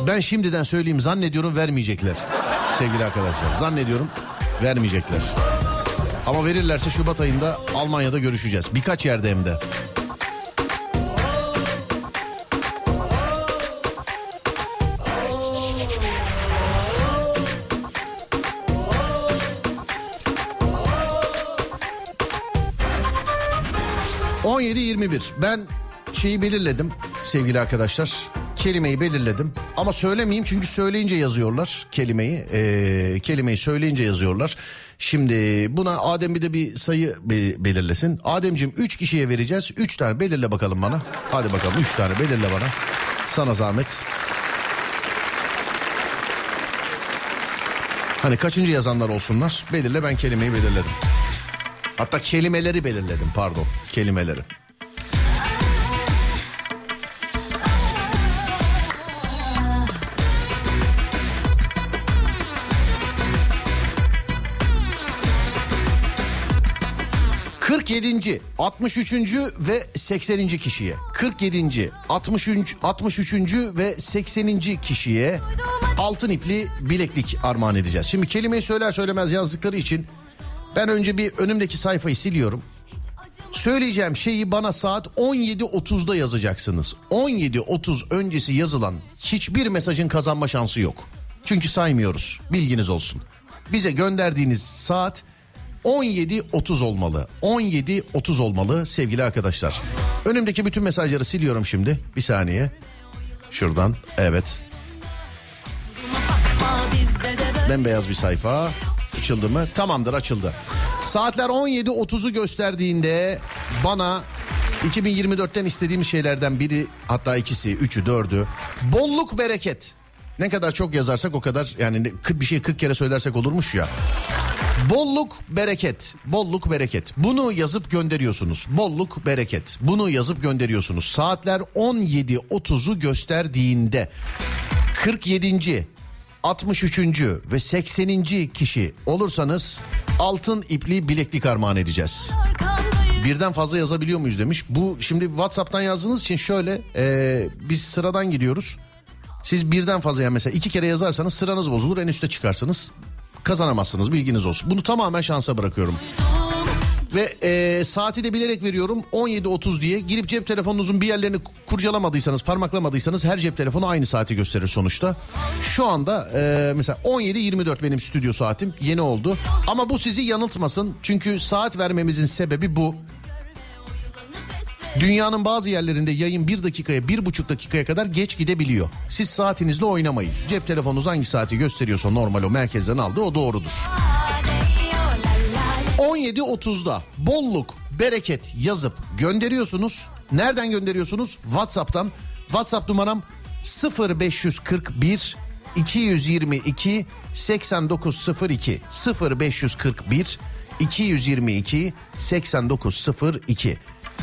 B: Ben şimdiden söyleyeyim zannediyorum vermeyecekler. Sevgili arkadaşlar zannediyorum vermeyecekler. Ama verirlerse Şubat ayında Almanya'da görüşeceğiz. Birkaç yerde hem de. ...17-21. Ben şeyi belirledim sevgili arkadaşlar. Kelimeyi belirledim. Ama söylemeyeyim çünkü söyleyince yazıyorlar kelimeyi. Ee, kelimeyi söyleyince yazıyorlar. Şimdi buna Adem bir de bir sayı be- belirlesin. Ademciğim 3 kişiye vereceğiz. 3 tane belirle bakalım bana. Hadi bakalım 3 tane belirle bana. Sana zahmet. Hani kaçıncı yazanlar olsunlar? Belirle ben kelimeyi belirledim. Hatta kelimeleri belirledim pardon. Kelimeleri. ...47. 63. ve 80. kişiye... ...47. 63. 63. ve 80. kişiye... ...altın ipli bileklik armağan edeceğiz. Şimdi kelimeyi söyler söylemez yazdıkları için... ...ben önce bir önümdeki sayfayı siliyorum. Söyleyeceğim şeyi bana saat 17.30'da yazacaksınız. 17.30 öncesi yazılan hiçbir mesajın kazanma şansı yok. Çünkü saymıyoruz. Bilginiz olsun. Bize gönderdiğiniz saat 17.30 olmalı. 17.30 olmalı sevgili arkadaşlar. Önümdeki bütün mesajları siliyorum şimdi. Bir saniye. Şuradan. Evet. Bembeyaz bir sayfa. Açıldı mı? Tamamdır açıldı. Saatler 17.30'u gösterdiğinde bana 2024'ten istediğim şeylerden biri hatta ikisi, üçü, dördü bolluk bereket. Ne kadar çok yazarsak o kadar yani bir şey 40 kere söylersek olurmuş ya. Bolluk bereket, bolluk bereket. Bunu yazıp gönderiyorsunuz. Bolluk bereket. Bunu yazıp gönderiyorsunuz. Saatler 17.30'u gösterdiğinde 47. 63. ve 80. kişi olursanız altın ipli bileklik armağan edeceğiz. Birden fazla yazabiliyor muyuz demiş. Bu şimdi WhatsApp'tan yazdığınız için şöyle e, biz sıradan gidiyoruz. Siz birden fazla yani mesela iki kere yazarsanız sıranız bozulur en üste çıkarsınız. Kazanamazsınız bilginiz olsun. Bunu tamamen şansa bırakıyorum. Ve e, saati de bilerek veriyorum 17.30 diye girip cep telefonunuzun bir yerlerini kurcalamadıysanız parmaklamadıysanız her cep telefonu aynı saati gösterir sonuçta. Şu anda e, mesela 17.24 benim stüdyo saatim yeni oldu ama bu sizi yanıltmasın çünkü saat vermemizin sebebi bu. Dünyanın bazı yerlerinde yayın bir dakikaya bir buçuk dakikaya kadar geç gidebiliyor. Siz saatinizle oynamayın. Cep telefonunuz hangi saati gösteriyorsa normal o merkezden aldı o doğrudur. 17.30'da bolluk, bereket yazıp gönderiyorsunuz. Nereden gönderiyorsunuz? WhatsApp'tan. WhatsApp numaram 0541 222 8902 0541 222 8902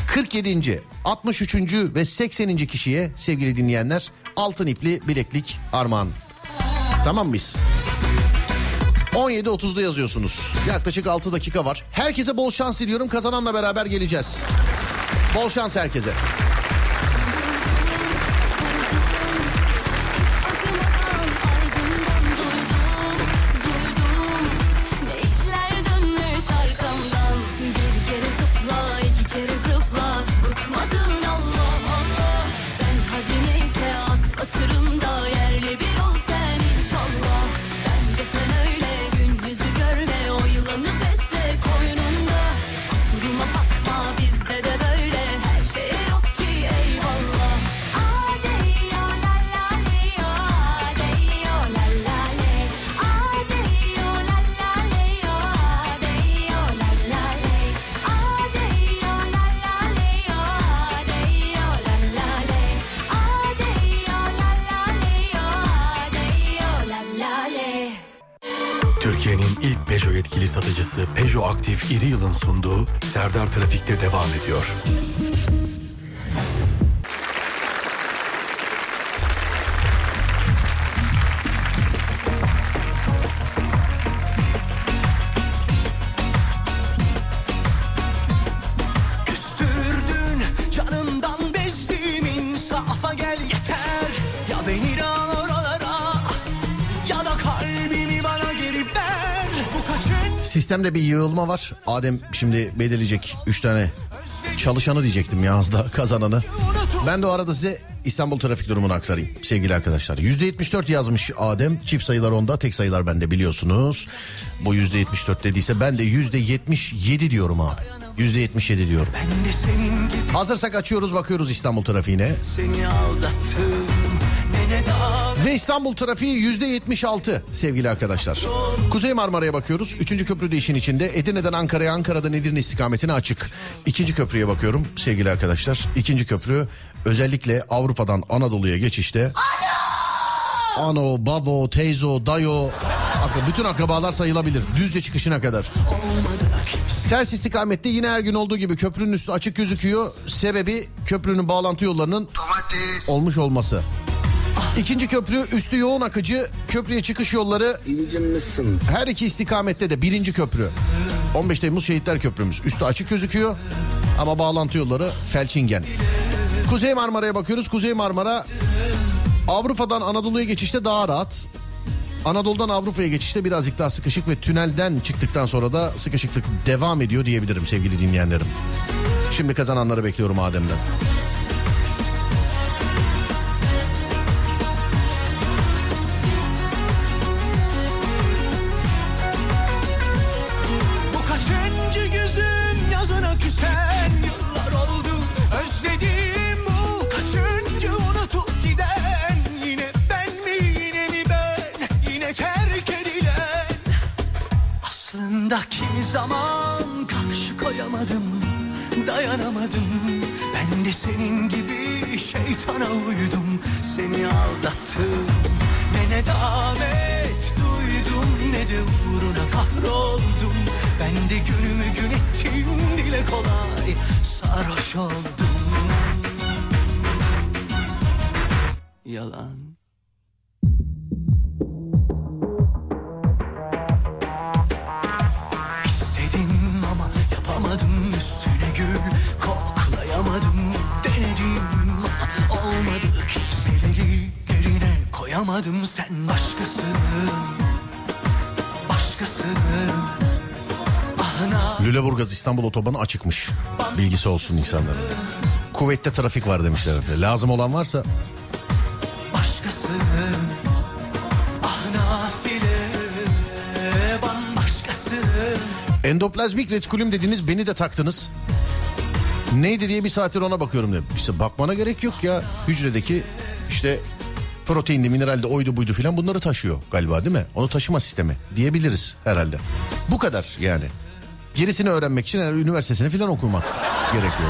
B: 47. 63. ve 80. kişiye sevgili dinleyenler altın ipli bileklik armağan. Tamam mıyız? 17.30'da yazıyorsunuz. Yaklaşık 6 dakika var. Herkese bol şans diliyorum. Kazananla beraber geleceğiz. Bol şans herkese.
D: Satıcısı Peugeot Aktif İri Yıl'ın sunduğu Serdar Trafik'te devam ediyor.
B: Sistemde bir yığılma var. Adem şimdi belirleyecek 3 tane çalışanı diyecektim ya az da kazananı. Ben de o arada size İstanbul trafik durumunu aktarayım sevgili arkadaşlar. %74 yazmış Adem. Çift sayılar onda tek sayılar bende biliyorsunuz. Bu %74 dediyse ben de %77 diyorum abi. %77 diyorum. Hazırsak açıyoruz bakıyoruz İstanbul trafiğine.
C: seni aldattım
B: Ve İstanbul trafiği yüzde 76 sevgili arkadaşlar. Kuzey Marmara'ya bakıyoruz. Üçüncü köprü de işin içinde. Edirne'den Ankara'ya, Ankara'dan Edirne istikametine açık. İkinci köprüye bakıyorum sevgili arkadaşlar. İkinci köprü özellikle Avrupa'dan Anadolu'ya geçişte. Ano, babo, teyzo, dayo. Bütün akrabalar sayılabilir. Düzce çıkışına kadar. Ters istikamette yine her gün olduğu gibi köprünün üstü açık gözüküyor. Sebebi köprünün bağlantı yollarının olmuş olması. İkinci köprü üstü yoğun akıcı köprüye çıkış yolları her iki istikamette de birinci köprü 15 Temmuz Şehitler Köprümüz üstü açık gözüküyor ama bağlantı yolları Felçingen. Kuzey Marmara'ya bakıyoruz. Kuzey Marmara Avrupa'dan Anadolu'ya geçişte daha rahat. Anadolu'dan Avrupa'ya geçişte birazcık daha sıkışık ve tünelden çıktıktan sonra da sıkışıklık devam ediyor diyebilirim sevgili dinleyenlerim. Şimdi kazananları bekliyorum Adem'den.
C: Zaman karşı koyamadım dayanamadım. Ben de senin gibi şeytana uydum. Seni aldattım Ne ne davet duydum ne de uğruna kahroldum. Ben de günümü gün ettim dile kolay sarhoş oldum. Yalan Anlamadım sen başkasın Başkasın Ah
B: Lüleburgaz İstanbul otobanı açıkmış. Bilgisi olsun insanların. Kuvvetli trafik var demişler. efendim. Lazım olan varsa
C: başkasın nafile bambaşkasın
B: endoplazmik retikulum dediniz beni de taktınız. Neydi diye bir saattir ona bakıyorum dedim. İşte bakmana gerek yok ya. Hücredeki işte proteindi, mineraldi, oydu buydu filan bunları taşıyor galiba değil mi? Onu taşıma sistemi diyebiliriz herhalde. Bu kadar yani. Gerisini öğrenmek için yani üniversitesini filan okumak gerekiyor.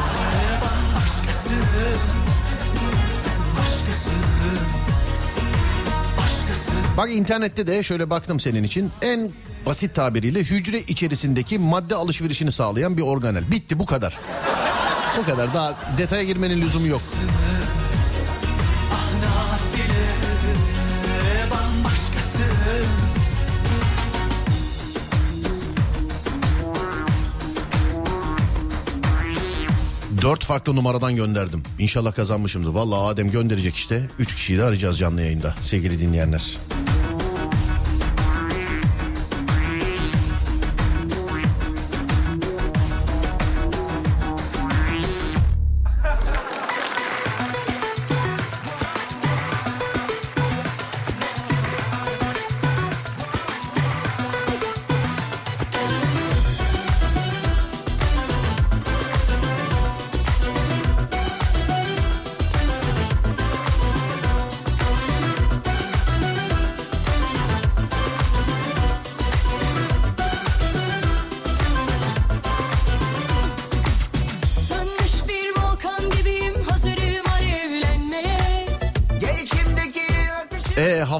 B: Bak internette de şöyle baktım senin için. En basit tabiriyle hücre içerisindeki madde alışverişini sağlayan bir organel. Bitti bu kadar. Bu kadar daha detaya girmenin lüzumu yok. Dört farklı numaradan gönderdim. İnşallah kazanmışımdır. Vallahi Adem gönderecek işte. Üç kişiyi de arayacağız canlı yayında sevgili dinleyenler.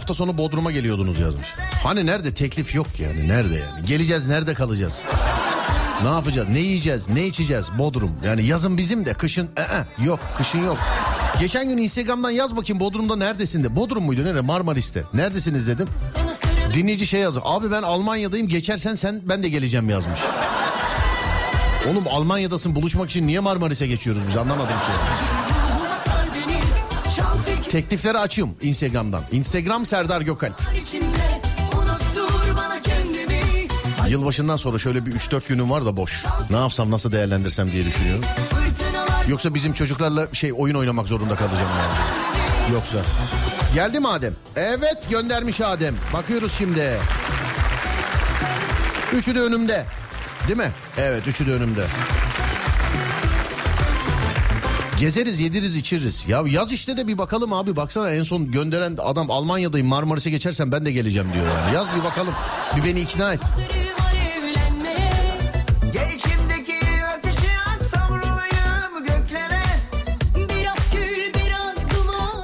B: Hafta sonu Bodrum'a geliyordunuz yazmış. Hani nerede teklif yok yani nerede yani. Geleceğiz nerede kalacağız? Ne yapacağız? Ne yiyeceğiz? Ne içeceğiz? Bodrum. Yani yazın bizim de kışın ee, yok kışın yok. Geçen gün Instagram'dan yaz bakayım Bodrum'da neredesin de. Bodrum muydu nere? Marmaris'te. Neredesiniz dedim. Dinleyici şey yazdı. Abi ben Almanya'dayım geçersen sen ben de geleceğim yazmış. Oğlum Almanya'dasın buluşmak için niye Marmaris'e geçiyoruz biz anlamadım ki. Teklifleri açıyorum Instagram'dan. Instagram Serdar Gökalp. Yılbaşından sonra şöyle bir 3-4 günüm var da boş. Ne yapsam nasıl değerlendirsem diye düşünüyorum. Yoksa bizim çocuklarla şey oyun oynamak zorunda kalacağım yani. Yoksa. Geldi mi Adem? Evet göndermiş Adem. Bakıyoruz şimdi. Üçü de önümde. Değil mi? Evet üçü de önümde. Gezeriz, yediriz, içiriz. Ya yaz işte de bir bakalım abi. Baksana en son gönderen adam Almanya'dayım Marmaris'e geçersen ben de geleceğim diyor yani. Yaz bir bakalım. Bir beni ikna et.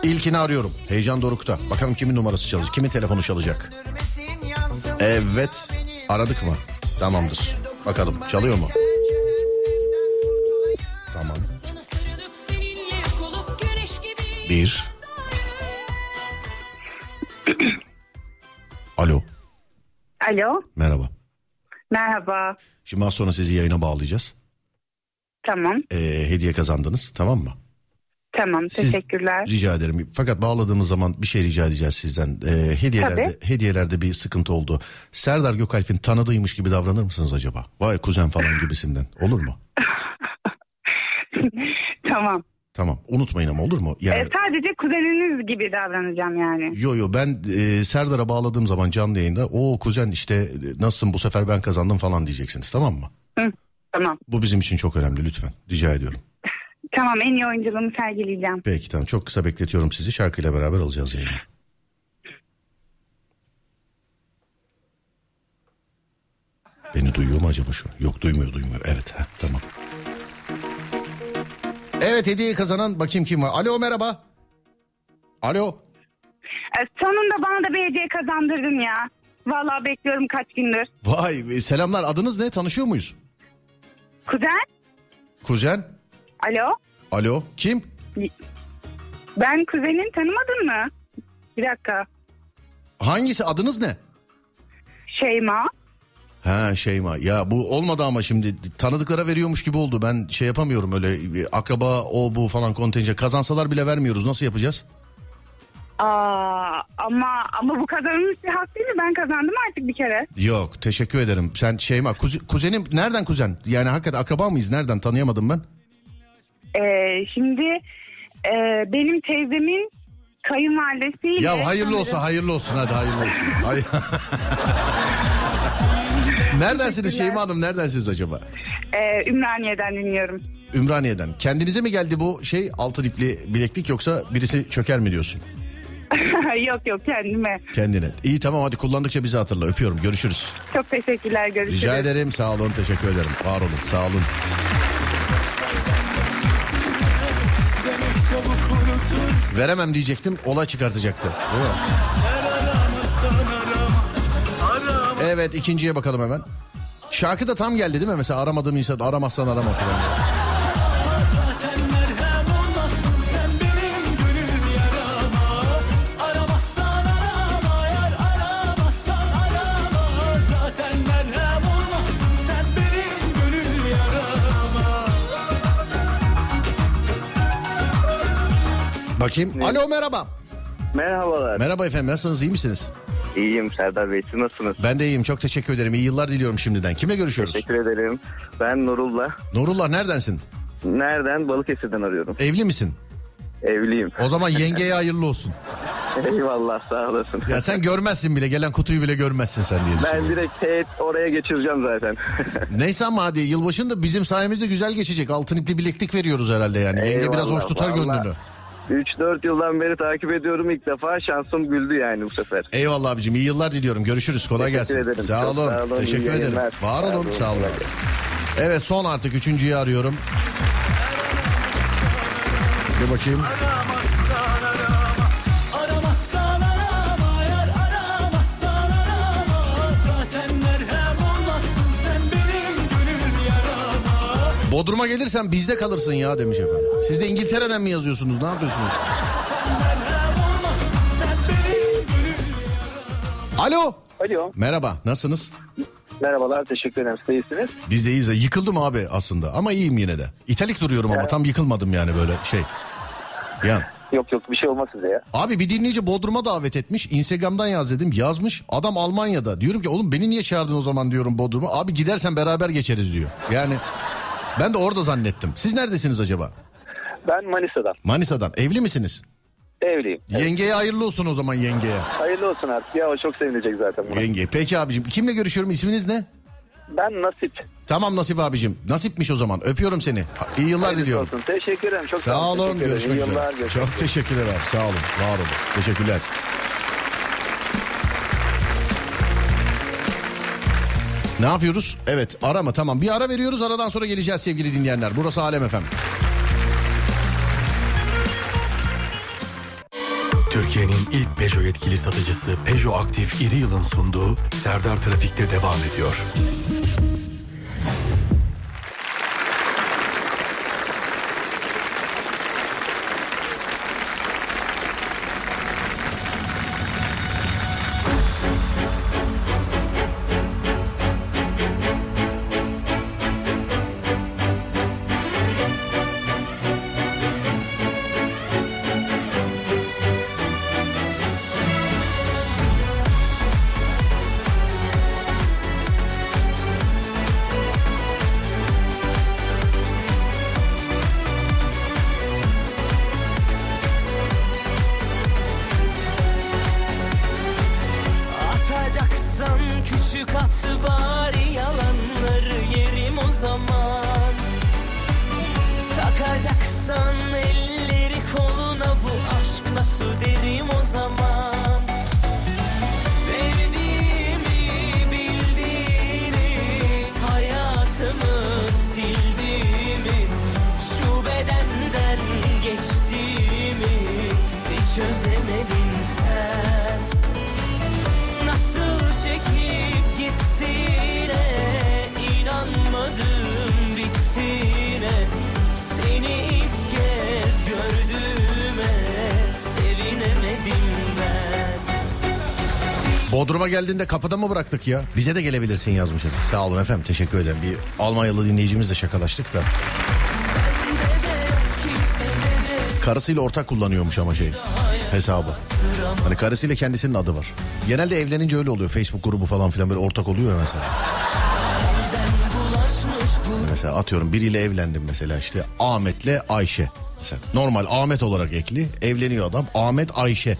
B: İlkini arıyorum. Heyecan dorukta. Bakalım kimin numarası çalacak? Kimin telefonu çalacak? Evet. Aradık mı? Tamamdır. Bakalım çalıyor mu? Bir. Alo.
G: Alo,
B: Merhaba.
G: merhaba.
B: Şimdi az sonra sizi yayına bağlayacağız.
G: Tamam,
B: Ee, hediye kazandınız tamam mı?
G: tamam.
B: Siz-
G: Teşekkürler.
B: Rica ederim. Fakat bağladığımız zaman bir şey rica edeceğiz sizden. Ee, hediyelerde, hediyelerde bir sıkıntı oldu. Serdar Gökalp'in tanıdığıymış gibi davranır mısınız acaba? Vay kuzen falan gibisinden. Olur mu?
G: tamam.
B: Tamam. Unutmayın ama olur mu? Yani...
G: Ee, sadece kuzeniniz gibi davranacağım yani.
B: Yo yo ben e, Serdar'a bağladığım zaman canlı yayında o kuzen işte e, nasılsın bu sefer ben kazandım falan diyeceksiniz tamam mı?
G: Hı, tamam.
B: Bu bizim için çok önemli lütfen rica ediyorum.
G: Tamam, en iyi oyunculuğumu sergileyeceğim.
B: Peki tamam çok kısa bekletiyorum sizi şarkıyla beraber alacağız yayını. Beni duyuyor mu acaba şu? Yok duymuyor duymuyor evet heh, tamam. Evet hediye kazanan bakayım kim var. Alo merhaba. Alo.
G: Ee, sonunda bana da bir hediye kazandırdın ya. Vallahi bekliyorum kaç gündür.
B: Vay e, selamlar adınız ne tanışıyor muyuz?
G: Kuzen?
B: Kuzen.
G: Alo?
B: Alo kim?
G: Ben kuzenin tanımadın mı? Bir dakika.
B: Hangisi adınız ne?
G: Şeyma.
B: Ha Şeyma ya bu olmadı ama şimdi tanıdıklara veriyormuş gibi oldu. Ben şey yapamıyorum öyle akraba o bu falan kontenjan kazansalar bile vermiyoruz nasıl yapacağız?
G: Aa, ama ama bu kazanılmış bir hak değil mi? Ben kazandım artık bir kere.
B: Yok teşekkür ederim. Sen Şeyma kuzi- kuzenim nereden kuzen? Yani hakikaten akraba mıyız? Nereden tanıyamadım ben.
G: Ee, şimdi e, benim teyzemin kayınvalidesiyle...
B: Ya hayırlı olsun hayırlı olsun hadi hayırlı olsun. Hay- Neredensiniz Şeyma Hanım neredensiniz acaba?
G: Ee, Ümraniye'den dinliyorum.
B: Ümraniye'den. Kendinize mi geldi bu şey altı dipli bileklik yoksa birisi çöker mi diyorsun?
G: yok yok kendime.
B: Kendine. İyi tamam hadi kullandıkça bizi hatırla. Öpüyorum görüşürüz.
G: Çok teşekkürler. Görüşürüz.
B: Rica ederim sağ olun teşekkür ederim. Var olun sağ olun. Veremem diyecektim olay çıkartacaktı. Değil mi? Evet ikinciye bakalım hemen. Şarkı da tam geldi değil mi? Mesela aramadığım insan aramazsan arama falan. Bakayım. Alo merhaba.
H: Merhabalar.
B: Merhaba efendim nasılsınız iyi misiniz?
H: İyiyim Serdar Bey. Siz nasılsınız?
B: Ben de iyiyim çok teşekkür ederim. İyi yıllar diliyorum şimdiden. Kimle görüşüyoruz?
H: Teşekkür ederim. Ben Nurullah.
B: Nurullah neredensin?
H: Nereden? Balıkesir'den arıyorum.
B: Evli misin?
H: Evliyim.
B: O zaman yengeye hayırlı olsun.
H: Eyvallah sağ olasın.
B: Ya sen görmezsin bile gelen kutuyu bile görmezsin sen diye
H: ben direkt teğet oraya geçireceğim zaten.
B: Neyse ama hadi yılbaşında bizim sayemizde güzel geçecek. Altın ipli bileklik veriyoruz herhalde yani. Yenge biraz hoş tutar
H: vallahi.
B: gönlünü.
H: 3-4 yıldan beri takip ediyorum ilk defa. Şansım güldü yani bu sefer.
B: Eyvallah abicim iyi yıllar diliyorum. Görüşürüz kolay
H: Teşekkür
B: gelsin.
H: ederim.
B: Sağ olun.
H: sağ olun,
B: Teşekkür ederim.
H: yayınlar.
B: Var olun sağ olun. Evet son artık üçüncüyü arıyorum. Bir bakayım.
C: Aramazsan
B: Bodrum'a gelirsen bizde kalırsın ya demiş efendim. Siz de İngiltere'den mi yazıyorsunuz? Ne yapıyorsunuz? Alo.
H: Alo.
B: Merhaba. Nasılsınız?
H: Merhabalar teşekkür ederim. Siz de iyisiniz.
B: Biz de iyiyiz. Yıkıldım abi aslında ama iyiyim yine de. İtalik duruyorum ama tam yıkılmadım yani böyle şey. Yani.
H: Yok yok bir şey olmaz size ya.
B: Abi bir dinleyici Bodrum'a davet etmiş. Instagram'dan yaz dedim. Yazmış. Adam Almanya'da. Diyorum ki oğlum beni niye çağırdın o zaman diyorum Bodrum'a. Abi gidersen beraber geçeriz diyor. Yani ben de orada zannettim. Siz neredesiniz acaba?
H: Ben Manisa'dan.
B: Manisa'dan. Evli misiniz?
H: Evliyim.
B: Yengeye hayırlı olsun o zaman yengeye.
H: Hayırlı olsun artık ya o çok sevinecek zaten buna.
B: Yenge. Peki abicim. Kimle görüşüyorum? İsminiz ne?
H: Ben Nasip.
B: Tamam Nasip abicim. Nasipmiş o zaman. Öpüyorum seni. İyi yıllar
H: Hayırlısı
B: diliyorum.
H: olsun. Teşekkür ederim. Çok
B: Sağ olun.
H: Teşekkür ederim.
B: Görüşmek üzere. Çok teşekkürler abi. Sağ olun. Var olun. Teşekkürler. Ne yapıyoruz? Evet arama tamam. Bir ara veriyoruz. Aradan sonra geleceğiz sevgili dinleyenler. Burası Alem Efem.
D: Türkiye'nin ilk Peugeot yetkili satıcısı Peugeot Aktif İri Yıl'ın sunduğu Serdar Trafik'te devam ediyor.
B: Geldiğinde kapıda mı bıraktık ya? Bize de gelebilirsin yazmış. Sağ olun efendim teşekkür ederim. Bir Almanyalı dinleyicimizle şakalaştık da. Karısıyla ortak kullanıyormuş ama şey hesabı. Hani karısıyla kendisinin adı var. Genelde evlenince öyle oluyor. Facebook grubu falan filan böyle ortak oluyor ya mesela. Mesela atıyorum biriyle evlendim mesela işte Ahmet'le Ayşe. Mesela normal Ahmet olarak ekli. Evleniyor adam Ahmet Ayşe.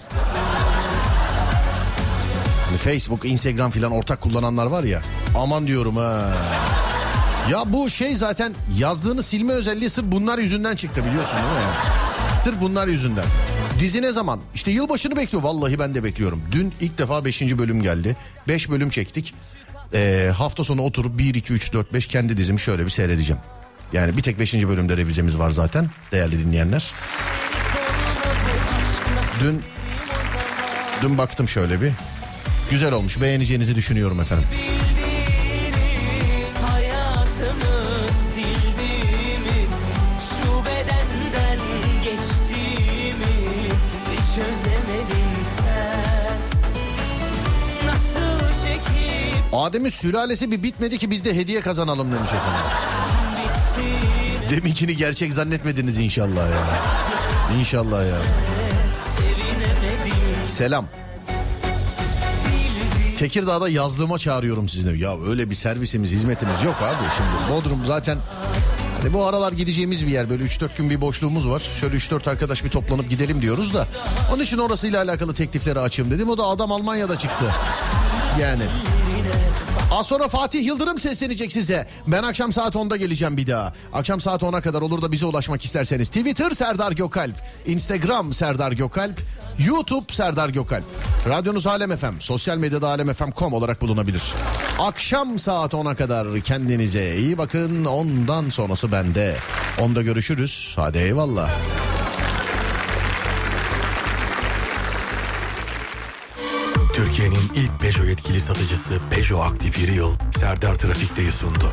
B: Facebook, Instagram filan ortak kullananlar var ya. Aman diyorum ha. Ya bu şey zaten yazdığını silme özelliği sırf bunlar yüzünden çıktı biliyorsun değil mi? Sırf bunlar yüzünden. Dizi ne zaman? İşte yılbaşını bekliyor. Vallahi ben de bekliyorum. Dün ilk defa 5. bölüm geldi. 5 bölüm çektik. Ee, hafta sonu oturup 1, 2, 3, 4, 5 kendi dizimi şöyle bir seyredeceğim. Yani bir tek 5. bölümde revizemiz var zaten değerli dinleyenler. Dün dün baktım şöyle bir. Güzel olmuş. Beğeneceğinizi düşünüyorum efendim. Adem'in sülalesi bir bitmedi ki biz de hediye kazanalım demiş efendim. Deminkini gerçek zannetmediniz inşallah ya. İnşallah ya. Selam. Tekirdağ'da yazlığıma çağırıyorum sizi. Ya öyle bir servisimiz, hizmetimiz yok abi. Şimdi Bodrum zaten hani bu aralar gideceğimiz bir yer. Böyle 3-4 gün bir boşluğumuz var. Şöyle 3-4 arkadaş bir toplanıp gidelim diyoruz da. Onun için orasıyla alakalı teklifleri açayım dedim. O da adam Almanya'da çıktı. Yani. Az sonra Fatih Yıldırım seslenecek size. Ben akşam saat 10'da geleceğim bir daha. Akşam saat 10'a kadar olur da bize ulaşmak isterseniz. Twitter Serdar Gökalp. Instagram Serdar Gökalp. YouTube Serdar Gökalp. Radyonuz Alem FM. Sosyal medyada alemfm.com olarak bulunabilir. Akşam saat 10'a kadar kendinize iyi bakın. Ondan sonrası bende. Onda görüşürüz. Hadi eyvallah.
D: Türkiye'nin ilk Peugeot yetkili satıcısı Peugeot Aktif Yıl Serdar Trafik'teyi sundu.